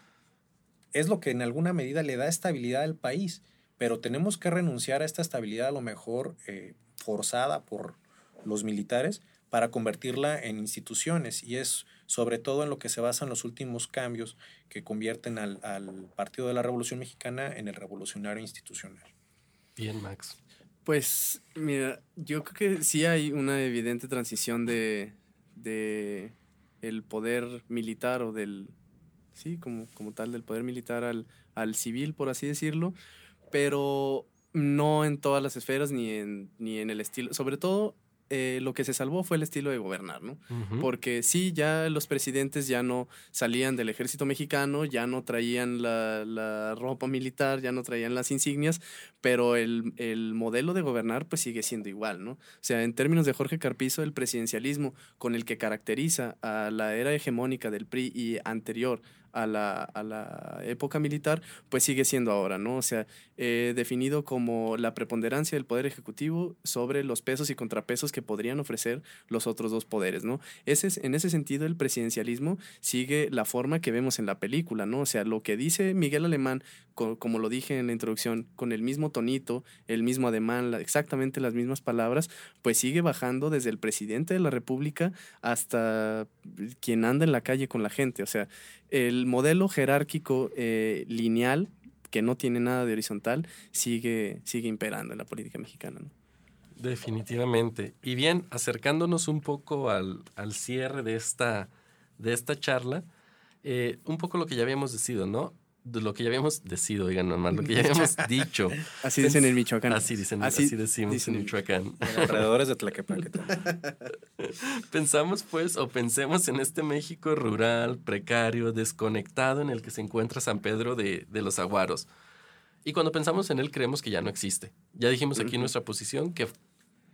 es lo que en alguna medida le da estabilidad al país, pero tenemos que renunciar a esta estabilidad a lo mejor eh, forzada por los militares para convertirla en instituciones y es sobre todo en lo que se basan los últimos cambios que convierten al, Partido de la Revolución Mexicana en el revolucionario institucional. Bien, Max. Pues mira, yo creo que sí hay una evidente transición de, de el poder militar o del, sí, como, como tal, del poder militar al, al civil, por así decirlo, pero no en todas las esferas ni en, ni en el estilo, sobre todo eh, lo que se salvó fue el estilo de gobernar, ¿no? Porque sí, ya los presidentes ya no salían del ejército mexicano, ya no traían la, ropa militar, ya no traían las insignias, pero el, el, modelo de gobernar pues sigue siendo igual, ¿no? O sea, en términos de Jorge Carpizo, el presidencialismo con el que caracteriza a la era hegemónica del PRI y anterior a la, a la época militar, pues sigue siendo ahora, ¿no? O sea, eh, definido como la preponderancia del poder ejecutivo sobre los pesos y contrapesos que podrían ofrecer los otros dos poderes, ¿no? Ese en ese sentido, el presidencialismo sigue la forma que vemos en la película, ¿no? O sea, lo que dice Miguel Alemán, como lo dije en la introducción, con el mismo tonito, el mismo ademán, exactamente las mismas palabras, pues sigue bajando desde el presidente de la República hasta quien anda en la calle con la gente. O sea, el modelo jerárquico eh, lineal que no tiene nada de horizontal, sigue, sigue imperando en la política mexicana. Definitivamente. Y bien, acercándonos un poco al, cierre de esta, de esta charla, eh, un poco lo que ya habíamos decidido, ¿no? Lo que ya habíamos decidido, oigan, normal, lo que ya *laughs* habíamos dicho. Así dicen en Michoacán. Así dicen, así, decimos en Michoacán. alrededores de Tlaquepaque. *laughs* Pensamos pues, o pensemos en este México rural, precario, desconectado en el que se encuentra San Pedro de, de los Aguaros. Y cuando pensamos en él creemos que ya no existe. Ya dijimos aquí nuestra posición que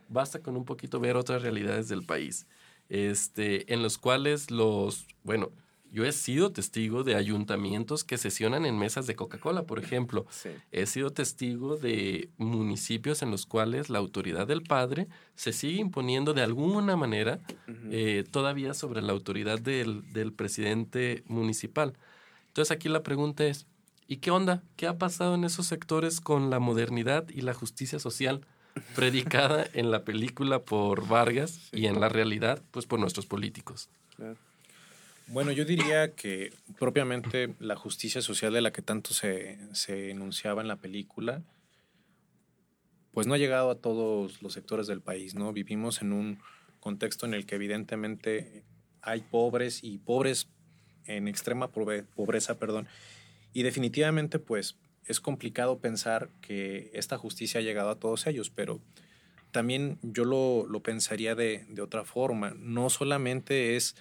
basta con un poquito ver otras realidades del país, este, en los cuales los, bueno, yo he sido testigo de ayuntamientos que sesionan en mesas de Coca-Cola, por ejemplo. He sido testigo de municipios en los cuales la autoridad del padre se sigue imponiendo de alguna manera eh, todavía sobre la autoridad del, del presidente municipal. Entonces aquí la pregunta es, ¿y qué onda? ¿Qué ha pasado en esos sectores con la modernidad y la justicia social? predicada en la película por Vargas y en la realidad, pues por nuestros políticos. Bueno, yo diría que propiamente la justicia social de la que tanto se, se enunciaba en la película, pues no ha llegado a todos los sectores del país, ¿no? Vivimos en un contexto en el que evidentemente hay pobres y pobres en extrema pobreza, perdón, y definitivamente pues es complicado pensar que esta justicia ha llegado a todos ellos, pero también yo lo, pensaría de, otra forma. No solamente es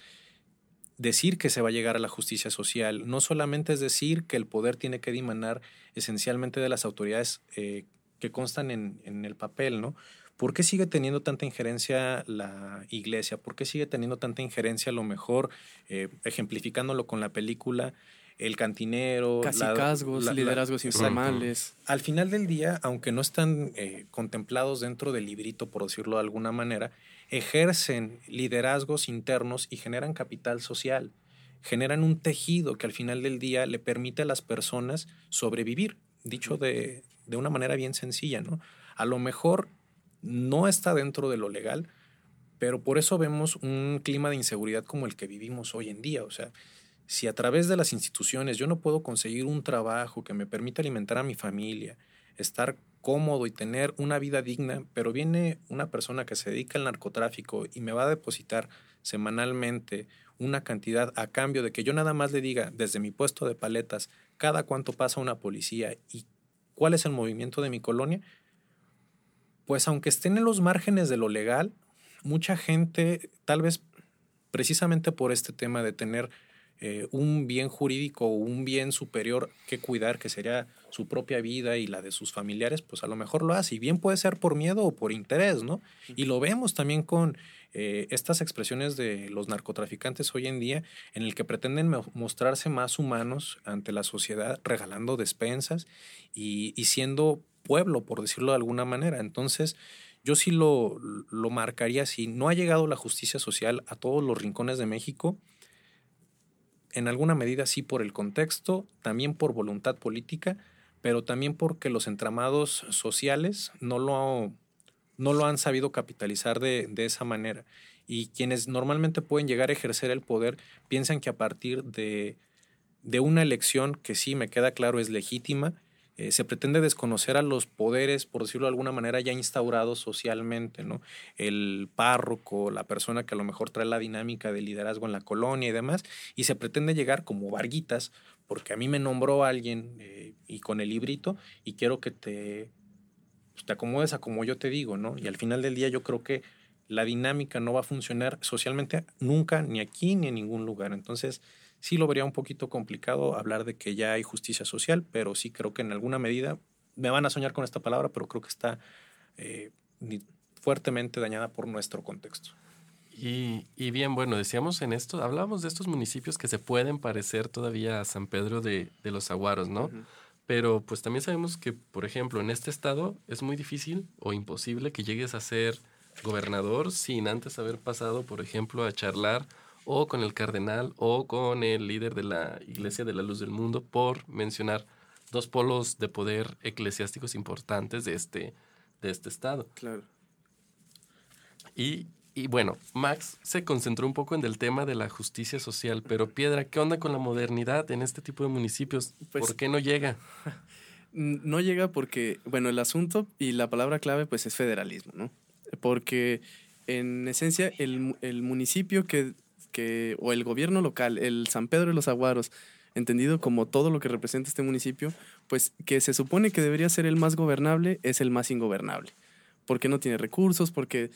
decir que se va a llegar a la justicia social, no solamente es decir que el poder tiene que dimanar esencialmente de las autoridades eh, que constan en, el papel, ¿no? ¿Por qué sigue teniendo tanta injerencia la iglesia? ¿Por qué sigue teniendo tanta injerencia, a lo mejor, eh, ejemplificándolo con la película, el cantinero. Casicazgos, liderazgos informales. Al final del día, aunque no están eh, contemplados dentro del librito, por decirlo de alguna manera, ejercen liderazgos internos y generan capital social. Generan un tejido que al final del día le permite a las personas sobrevivir, dicho de, de una manera bien sencilla, ¿no? A lo mejor no está dentro de lo legal, pero por eso vemos un clima de inseguridad como el que vivimos hoy en día. O sea, si a través de las instituciones yo no puedo conseguir un trabajo que me permita alimentar a mi familia, estar cómodo y tener una vida digna, pero viene una persona que se dedica al narcotráfico y me va a depositar semanalmente una cantidad a cambio de que yo nada más le diga desde mi puesto de paletas cada cuánto pasa una policía y cuál es el movimiento de mi colonia, pues aunque estén en los márgenes de lo legal, mucha gente, tal vez precisamente por este tema de tener eh, un bien jurídico o un bien superior que cuidar, que sería su propia vida y la de sus familiares, pues a lo mejor lo hace. Y bien puede ser por miedo o por interés, ¿no? Y lo vemos también con eh, estas expresiones de los narcotraficantes hoy en día, en el que pretenden mostrarse más humanos ante la sociedad, regalando despensas y, y siendo pueblo, por decirlo de alguna manera. Entonces, yo sí lo, lo marcaría así. No ha llegado la justicia social a todos los rincones de México en alguna medida sí por el contexto, también por voluntad política, pero también porque los entramados sociales no lo, no lo han sabido capitalizar de, de esa manera. Y quienes normalmente pueden llegar a ejercer el poder piensan que a partir de, de una elección que sí me queda claro es legítima, eh, se pretende desconocer a los poderes, por decirlo de alguna manera, ya instaurados socialmente, ¿no? El párroco, la persona que a lo mejor trae la dinámica de liderazgo en la colonia y demás, y se pretende llegar como varguitas, porque a mí me nombró alguien eh, y con el librito, y quiero que te, pues, te acomodes a como yo te digo, ¿no? Y al final del día yo creo que la dinámica no va a funcionar socialmente nunca, ni aquí ni en ningún lugar. Entonces, sí lo vería un poquito complicado hablar de que ya hay justicia social, pero sí creo que en alguna medida, me van a soñar con esta palabra, pero creo que está eh, fuertemente dañada por nuestro contexto. Y, y, bien, bueno, decíamos en esto, hablábamos de estos municipios que se pueden parecer todavía a San Pedro de, de los Aguaros, ¿no? Pero pues también sabemos que, por ejemplo, en este estado es muy difícil o imposible que llegues a ser gobernador sin antes haber pasado, por ejemplo, a charlar o con el cardenal o con el líder de la Iglesia de la Luz del Mundo, por mencionar dos polos de poder eclesiásticos importantes de este, de este estado. Claro. Y, y bueno, Max se concentró un poco en el tema de la justicia social, pero Piedra, ¿qué onda con la modernidad en este tipo de municipios? Pues ¿Por qué no llega? *laughs* No llega porque, bueno, el asunto y la palabra clave pues es federalismo, ¿no? Porque en esencia el, el municipio que, que, o el gobierno local, el San Pedro de los Aguaros, entendido como todo lo que representa este municipio, pues que se supone que debería ser el más gobernable, es el más ingobernable. Porque no tiene recursos, porque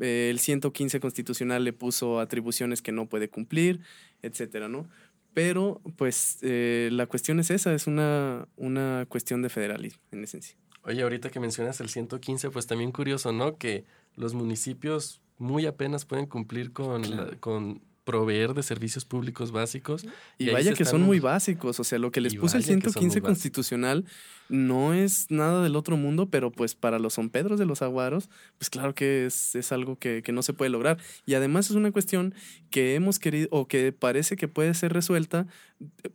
eh, el 115 constitucional le puso atribuciones que no puede cumplir, etcétera, ¿no? Pero, pues, eh, la cuestión es esa, es una, una cuestión de federalismo, en esencia. Oye, ahorita que mencionas el 115, pues también curioso, ¿no? Que los municipios muy apenas pueden cumplir con, la, con proveer de servicios públicos básicos. Y, y vaya que son muy básicos, o sea, lo que les puso el 115 constitucional no es nada del otro mundo, pero pues para los San Pedros de los Aguaros, pues claro que es, es algo que, que, no se puede lograr. Y además es una cuestión que hemos querido, o que parece que puede ser resuelta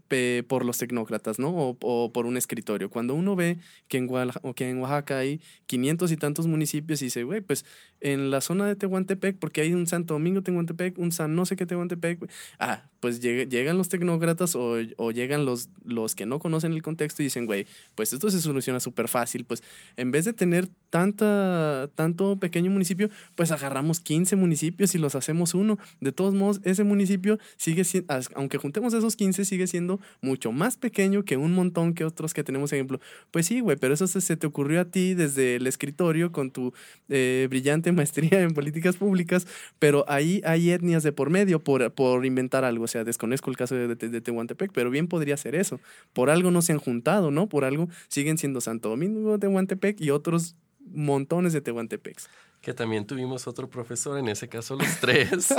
eh, por los tecnócratas, ¿no? O, o, por un escritorio. Cuando uno ve que en, Oaxaca, que en Oaxaca hay 500 y tantos municipios y dice, güey, pues en la zona de Tehuantepec, porque hay un Santo Domingo Tehuantepec, un San no sé qué Tehuantepec, ah, pues lleg llegan los tecnócratas o, o, llegan los, los que no conocen el contexto y dicen, güey, pues esto se soluciona súper fácil, pues en vez de tener tanta, tanto pequeño municipio, pues agarramos 15 municipios y los hacemos uno. De todos modos, ese municipio sigue siendo, aunque juntemos esos 15, sigue siendo mucho más pequeño que un montón que otros que tenemos ejemplo. Pues sí, güey, pero eso se, te ocurrió a ti desde el escritorio con tu eh, brillante *laughs* maestría en políticas públicas, pero ahí hay etnias de por medio por, por inventar algo. O sea, desconozco el caso de, de Tehuantepec, pero bien podría ser eso. Por algo no se han juntado, ¿no? Por algo siguen siendo Santo Domingo, Tehuantepec y otros montones de Tehuantepecs. Que también tuvimos otro profesor, en ese caso los *laughs* tres,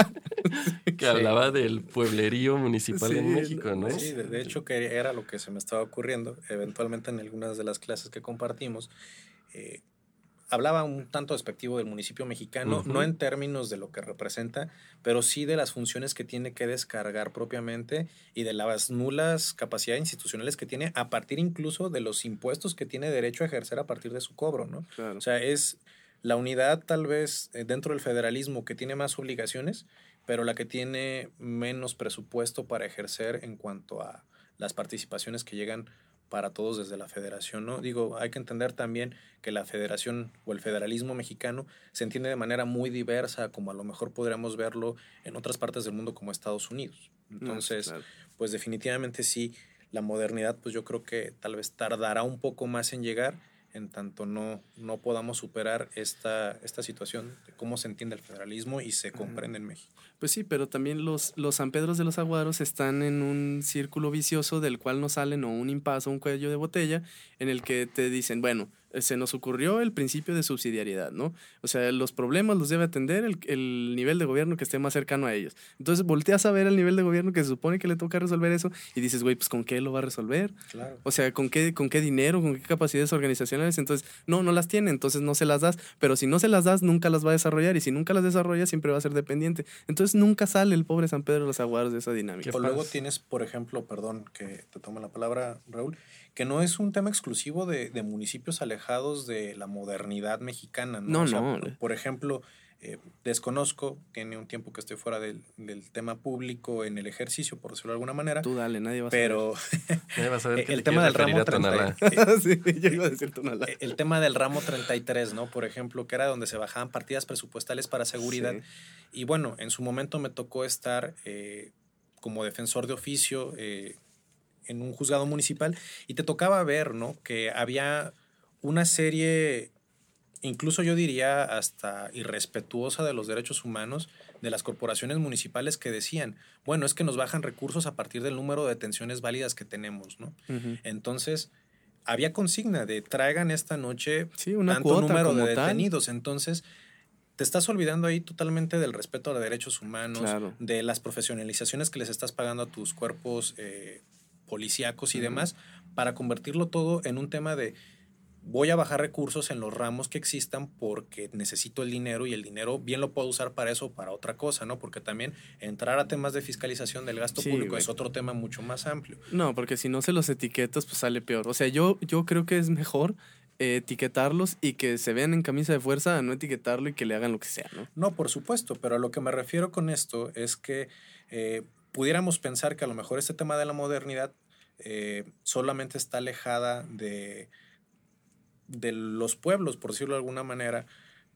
que sí. hablaba del pueblerío municipal sí, en México, ¿no? Sí, de, de, hecho que era lo que se me estaba ocurriendo, eventualmente en algunas de las clases que compartimos. Eh, hablaba un tanto despectivo del municipio mexicano, uh -huh. no en términos de lo que representa, pero sí de las funciones que tiene que descargar propiamente y de las nulas capacidades institucionales que tiene a partir incluso de los impuestos que tiene derecho a ejercer a partir de su cobro, ¿no? Claro. O sea, es la unidad tal vez eh, dentro del federalismo que tiene más obligaciones, pero la que tiene menos presupuesto para ejercer en cuanto a las participaciones que llegan para todos desde la federación, ¿no? Digo, hay que entender también que la federación o el federalismo mexicano se entiende de manera muy diversa, como a lo mejor podríamos verlo en otras partes del mundo como Estados Unidos. Entonces, no, claro. pues definitivamente sí, la modernidad, pues yo creo que tal vez tardará un poco más en llegar, en tanto no, no podamos superar esta, esta situación de cómo se entiende el federalismo y se comprende en México. Pues sí, pero también los, los San Pedros de los Aguaros están en un círculo vicioso del cual no salen o un impaso, un cuello de botella, en el que te dicen, bueno, se nos ocurrió el principio de subsidiariedad, ¿no? O sea, los problemas los debe atender el, el, nivel de gobierno que esté más cercano a ellos. Entonces volteas a ver el nivel de gobierno que se supone que le toca resolver eso y dices, güey, pues ¿con qué lo va a resolver? Claro. O sea, ¿con qué, ¿con qué dinero? ¿Con qué capacidades organizacionales? Entonces, no, no las tiene, entonces no se las das. Pero si no se las das, nunca las va a desarrollar y si nunca las desarrolla, siempre va a ser dependiente. Entonces nunca sale el pobre San Pedro de los Aguaros de esa dinámica. O luego tienes, por ejemplo, perdón que te tome la palabra, Raúl, que no es un tema exclusivo de, de municipios alejados de la modernidad mexicana. No, No, o sea, no. Por, ejemplo, eh, desconozco, tiene un tiempo que estoy fuera del, del, tema público en el ejercicio, por decirlo de alguna manera. Tú dale, nadie va a pero saber. *laughs* nadie va a saber el tema del ramo 30, *laughs* sí, yo iba a decir Tonalá. El tema del ramo 33, ¿no? Por ejemplo, que era donde se bajaban partidas presupuestales para seguridad. Sí. Y bueno, en su momento me tocó estar eh, como defensor de oficio eh, en un juzgado municipal y te tocaba ver, ¿no? Que había una serie, incluso yo diría hasta irrespetuosa de los derechos humanos de las corporaciones municipales que decían, bueno, es que nos bajan recursos a partir del número de detenciones válidas que tenemos, ¿no? Uh -huh. Entonces, había consigna de traigan esta noche sí, una tanto número de detenidos. Tal. Entonces, te estás olvidando ahí totalmente del respeto a los derechos humanos, Claro. de las profesionalizaciones que les estás pagando a tus cuerpos eh, policíacos y demás, para convertirlo todo en un tema de voy a bajar recursos en los ramos que existan porque necesito el dinero y el dinero bien lo puedo usar para eso o para otra cosa, ¿no? Porque también entrar a temas de fiscalización del gasto Sí, público güey. es otro tema mucho más amplio. No, porque si no se los etiquetas, pues sale peor. O sea, yo, yo creo que es mejor eh, etiquetarlos y que se vean en camisa de fuerza a no etiquetarlo y que le hagan lo que sea, ¿no? No, por supuesto, pero a lo que me refiero con esto es que eh, pudiéramos pensar que a lo mejor este tema de la modernidad eh, solamente está alejada de, de los pueblos, por decirlo de alguna manera,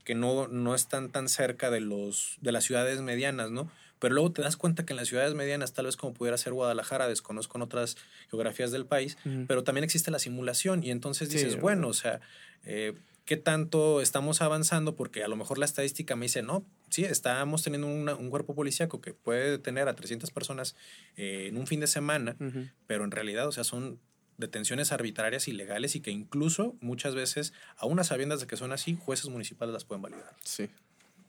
que no, no están tan cerca de, los, de las ciudades medianas, ¿no? Pero luego te das cuenta que en las ciudades medianas, tal vez como pudiera ser Guadalajara, desconozco en otras geografías del país, pero también existe la simulación y entonces dices, bueno, o sea, eh, ¿qué tanto estamos avanzando? Porque a lo mejor la estadística me dice, no, sí, estamos teniendo una- un cuerpo policíaco que puede detener a 300 personas eh, en un fin de semana, pero en realidad, o sea, son detenciones arbitrarias, ilegales y que incluso muchas veces, aún a sabiendas de que son así, jueces municipales las pueden validar. Sí.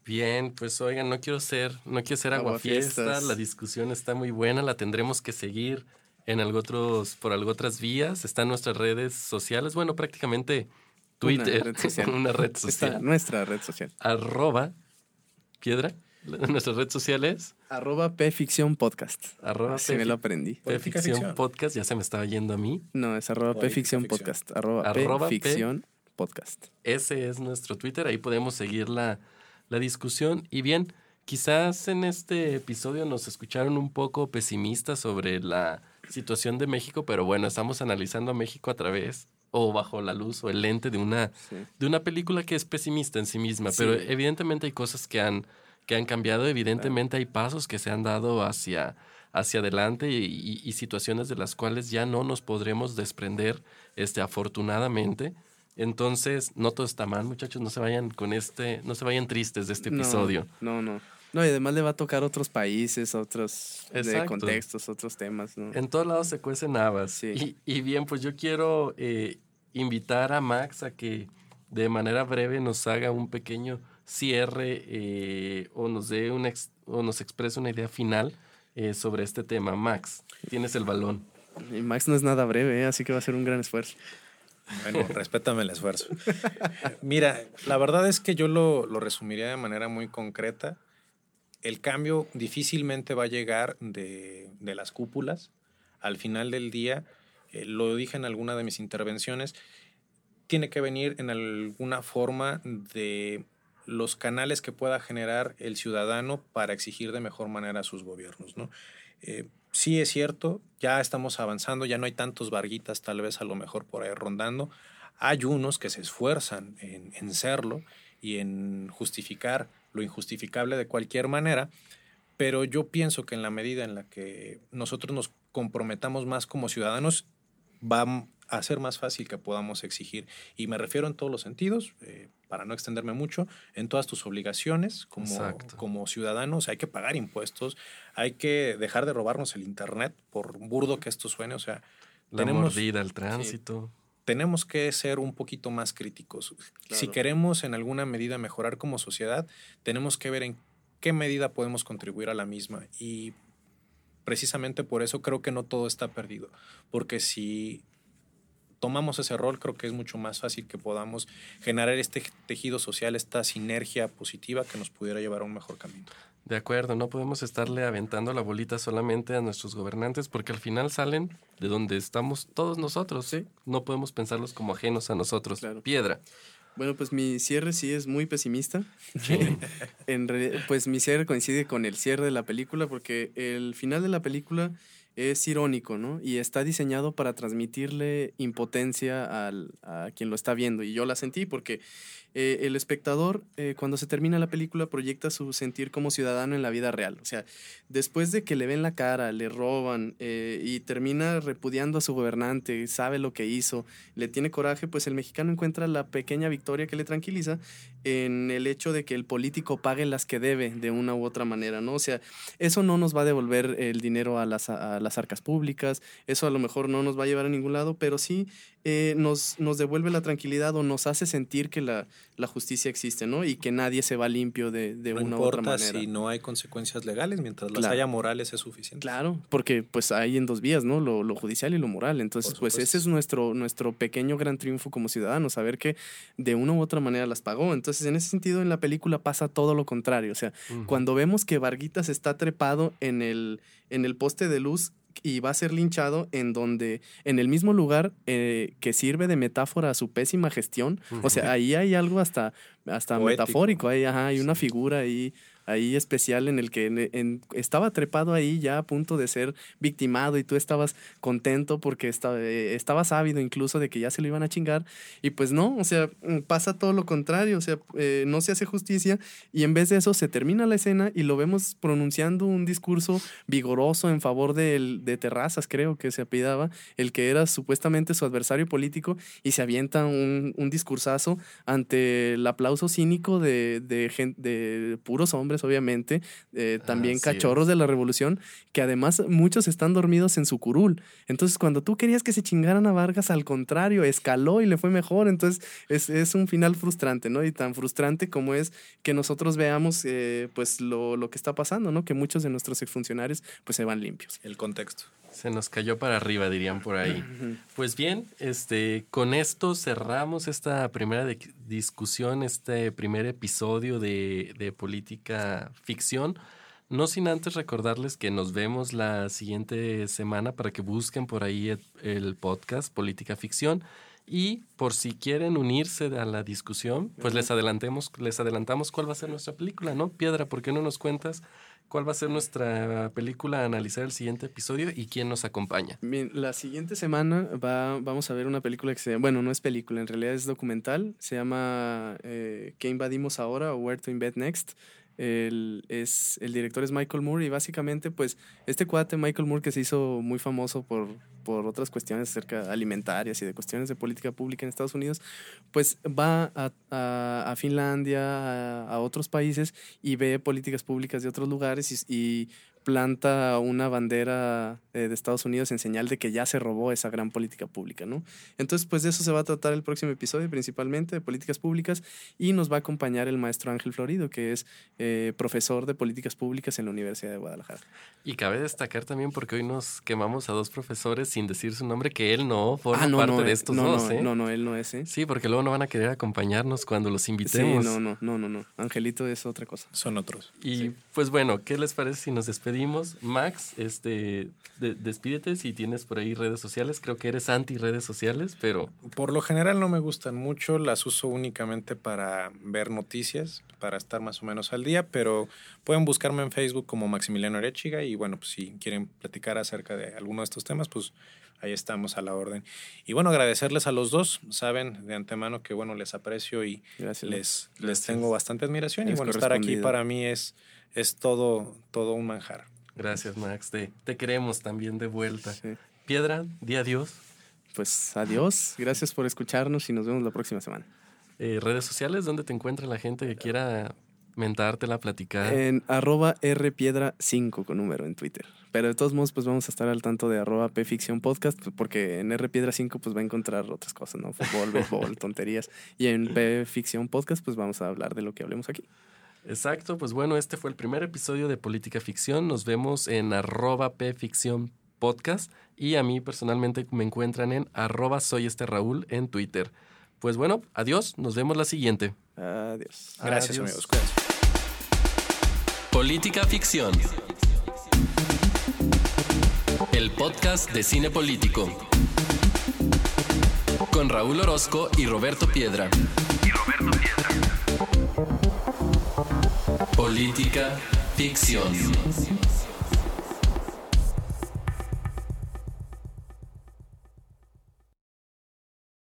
Bien, pues oigan, no quiero ser, no quiero ser aguafiesta, Aguafiestas. la discusión está muy buena, la tendremos que seguir en algo otros, por algo otras vías, están nuestras redes sociales, bueno, prácticamente Twitter, red social. *laughs* una red social, nuestra red social. arroba, piedra, *laughs* nuestra red social es Arroba Pficción Podcast. arroba Así me lo aprendí. Política Ficción ficción. Podcast, ya se me estaba yendo a mí, No, es arroba Pficción ficción. Podcast. Arroba, Arroba P- Pficción Podcast. ese es nuestro Twitter, ahí podemos seguir la, la discusión. Y bien, quizás en este episodio nos escucharon un poco pesimistas sobre la situación de México, pero bueno, estamos analizando a México a través o bajo la luz o el lente de una, Sí. de una película que es pesimista en sí misma, Sí. pero evidentemente hay cosas que han, que han cambiado, evidentemente hay pasos que se han dado hacia, hacia adelante y, y- y situaciones de las cuales ya no nos podremos desprender, este, afortunadamente. Entonces, no todo está mal, muchachos, no se vayan con este, no se vayan tristes de este episodio. No, no. No, y además le va a tocar otros países, otros de contextos, otros temas, ¿no? En todos lados se cuecen habas. Sí. Y, y bien, pues yo quiero eh, invitar a Max a que de manera breve nos haga un pequeño cierre eh, o nos dé un ex- o nos exprese una idea final eh, sobre este tema. Max, tienes el balón. Y Max no es nada breve, ¿eh? así que va a ser un gran esfuerzo. Bueno, *laughs* respétame el esfuerzo. Mira, la verdad es que yo lo, lo resumiría de manera muy concreta. El cambio difícilmente va a llegar de, las cúpulas. Al final del día, eh, lo dije en alguna de mis intervenciones, tiene que venir en alguna forma de los canales que pueda generar el ciudadano para exigir de mejor manera a sus gobiernos, ¿no? Eh, sí es cierto, ya estamos avanzando, ya no hay tantos varguitas tal vez a lo mejor por ahí rondando. Hay unos que se esfuerzan en serlo y en justificar lo injustificable de cualquier manera, pero yo pienso que en la medida en la que nosotros nos comprometamos más como ciudadanos, va a ser más fácil que podamos exigir. Y me refiero en todos los sentidos, eh, para no extenderme mucho, en todas tus obligaciones como, Exacto. como ciudadanos. Hay que pagar impuestos, hay que dejar de robarnos el Internet, por burdo que esto suene. O sea, La tenemos, mordida, el tránsito. Tenemos que ser un poquito más críticos. Si queremos en alguna medida mejorar como sociedad, tenemos que ver en qué medida podemos contribuir a la misma. Y precisamente por eso creo que no todo está perdido. Porque si tomamos ese rol, creo que es mucho más fácil que podamos generar este tejido social, esta sinergia positiva que nos pudiera llevar a un mejor camino. De acuerdo, no podemos estarle aventando la bolita solamente a nuestros gobernantes porque al final salen de donde estamos todos nosotros. Sí. No podemos pensarlos como ajenos a nosotros. Claro. Piedra. Bueno, pues mi cierre sí es muy pesimista. *laughs* en pues mi cierre coincide con el cierre de la película porque el final de la película es irónico, ¿no? Y está diseñado para transmitirle impotencia al, a quien lo está viendo. Y yo la sentí porque eh, el espectador, eh, cuando se termina la película, proyecta su sentir como ciudadano en la vida real. O sea, después de que le ven la cara, le roban eh, y termina repudiando a su gobernante, sabe lo que hizo, le tiene coraje, pues el mexicano encuentra la pequeña victoria que le tranquiliza en el hecho de que el político pague las que debe de una u otra manera, ¿no? O sea, eso no nos va a devolver el dinero a las, las arcas públicas, eso a lo mejor no nos va a llevar a ningún lado, pero sí eh, nos, nos devuelve la tranquilidad o nos hace sentir que la, la justicia existe, ¿no? Y que nadie se va limpio de, de No una u otra importa manera. si no hay consecuencias legales, mientras las Claro. haya morales es suficiente. Claro, porque pues hay en dos vías, ¿no? Lo, lo judicial y lo moral. Entonces, pues ese es nuestro, nuestro pequeño gran triunfo como ciudadanos, saber que de una u otra manera las pagó. Entonces, en ese sentido, en la película pasa todo lo contrario. O sea, cuando vemos que Varguitas está trepado en el, en el poste de luz y va a ser linchado en donde, en el mismo lugar eh, que sirve de metáfora a su pésima gestión. O sea, ahí hay algo hasta, hasta Poético. metafórico, ahí, ajá, hay una figura ahí, ahí especial en el que en- en- estaba trepado ahí ya a punto de ser victimado y tú estabas contento porque esta- eh, estabas ávido incluso de que ya se lo iban a chingar y pues no, o sea, mm, pasa todo lo contrario, o sea, eh, no se hace justicia y en vez de eso se termina la escena y lo vemos pronunciando un discurso vigoroso en favor del- de Terrazas, creo que se apellidaba, el que era supuestamente su adversario político y se avienta un, un discursazo ante el aplauso cínico de, de, de puros hombres, obviamente, eh, también Así cachorros de la revolución, que además muchos están dormidos en su curul. Entonces, cuando tú querías que se chingaran a Vargas, al contrario, escaló y le fue mejor. Entonces, es, es un final frustrante, ¿no? Y tan frustrante como es que nosotros veamos, eh, pues, lo, lo que está pasando, ¿no? Que muchos de nuestros exfuncionarios, pues, se van limpios. El contexto. Se nos cayó para arriba, dirían por ahí. Pues bien, este, con esto cerramos esta primera de- discusión, este primer episodio de, de política ficción. No sin antes recordarles que nos vemos la siguiente semana para que busquen por ahí el, el podcast Política Ficción. Y por si quieren unirse a la discusión, pues les adelantemos, les adelantamos cuál va a ser nuestra película, ¿no? Piedra, ¿por qué no nos cuentas cuál va a ser nuestra película a analizar el siguiente episodio y quién nos acompaña? Bien, la siguiente semana va, vamos a ver una película que se bueno, no es película, en realidad es documental. Se llama eh, ¿Qué invadimos ahora? o Where to Invade Next. El, es, el director es Michael Moore y básicamente pues este cuate Michael Moore que se hizo muy famoso por, por otras cuestiones acerca alimentarias y de cuestiones de política pública en Estados Unidos, pues va a, a- Finlandia, a, otros países y ve políticas públicas de otros lugares y planta una bandera eh, de Estados Unidos en señal de que ya se robó esa gran política pública, ¿no? Entonces, pues de eso se va a tratar el próximo episodio, principalmente de políticas públicas, y nos va a acompañar el maestro Ángel Florido, que es eh, profesor de políticas públicas en la Universidad de Guadalajara. Y cabe destacar también porque hoy nos quemamos a dos profesores sin decir su nombre, que él no forma Ah, no, parte no, de eh, estos no, dos, no, ¿eh? no, no, él no es, ¿eh? Sí, porque luego no van a querer acompañarnos cuando los Sí, invitemos. no, no, no, no, no. Angelito es otra cosa. Son otros. Y pues bueno, ¿qué les parece si nos despedimos? Max, este, de- despídete si tienes por ahí redes sociales. Creo que eres anti redes sociales, pero Por lo general no me gustan mucho, las uso únicamente para ver noticias, para estar más o menos al día, pero pueden buscarme en Facebook como Maximiliano Arechiga y bueno, pues si quieren platicar acerca de alguno de estos temas, pues ahí estamos a la orden. Y bueno, agradecerles a los dos, saben de antemano que bueno, les aprecio y Gracias. les, les Gracias. tengo bastante admiración y bueno, estar aquí para mí es, es todo, todo un manjar. gracias Max, te, te queremos también de vuelta. Sí. Piedra, di adiós. Pues adiós, gracias por escucharnos y nos vemos la próxima semana. Eh, redes sociales, ¿dónde te encuentra la gente que quiera mentártela, platicar? En arroba rpiedra5 con número en Twitter. Pero de todos modos, pues vamos a estar al tanto de arroba pficción podcast, pues, porque en rpiedra5 pues va a encontrar otras cosas, ¿no? Fútbol, béisbol, *laughs* tonterías. Y en pficción podcast pues vamos a hablar de lo que hablemos aquí. Exacto, pues bueno, este fue el primer episodio de Política Ficción. Nos vemos en arroba pficción podcast y a mí personalmente me encuentran en arroba soy este Raúl en Twitter. Pues bueno, adiós, nos vemos la siguiente. Adiós. Gracias Adiós. amigos, cuídense. Política Ficción. El podcast de cine político. Con Raúl Orozco y Roberto Piedra. Política Ficción.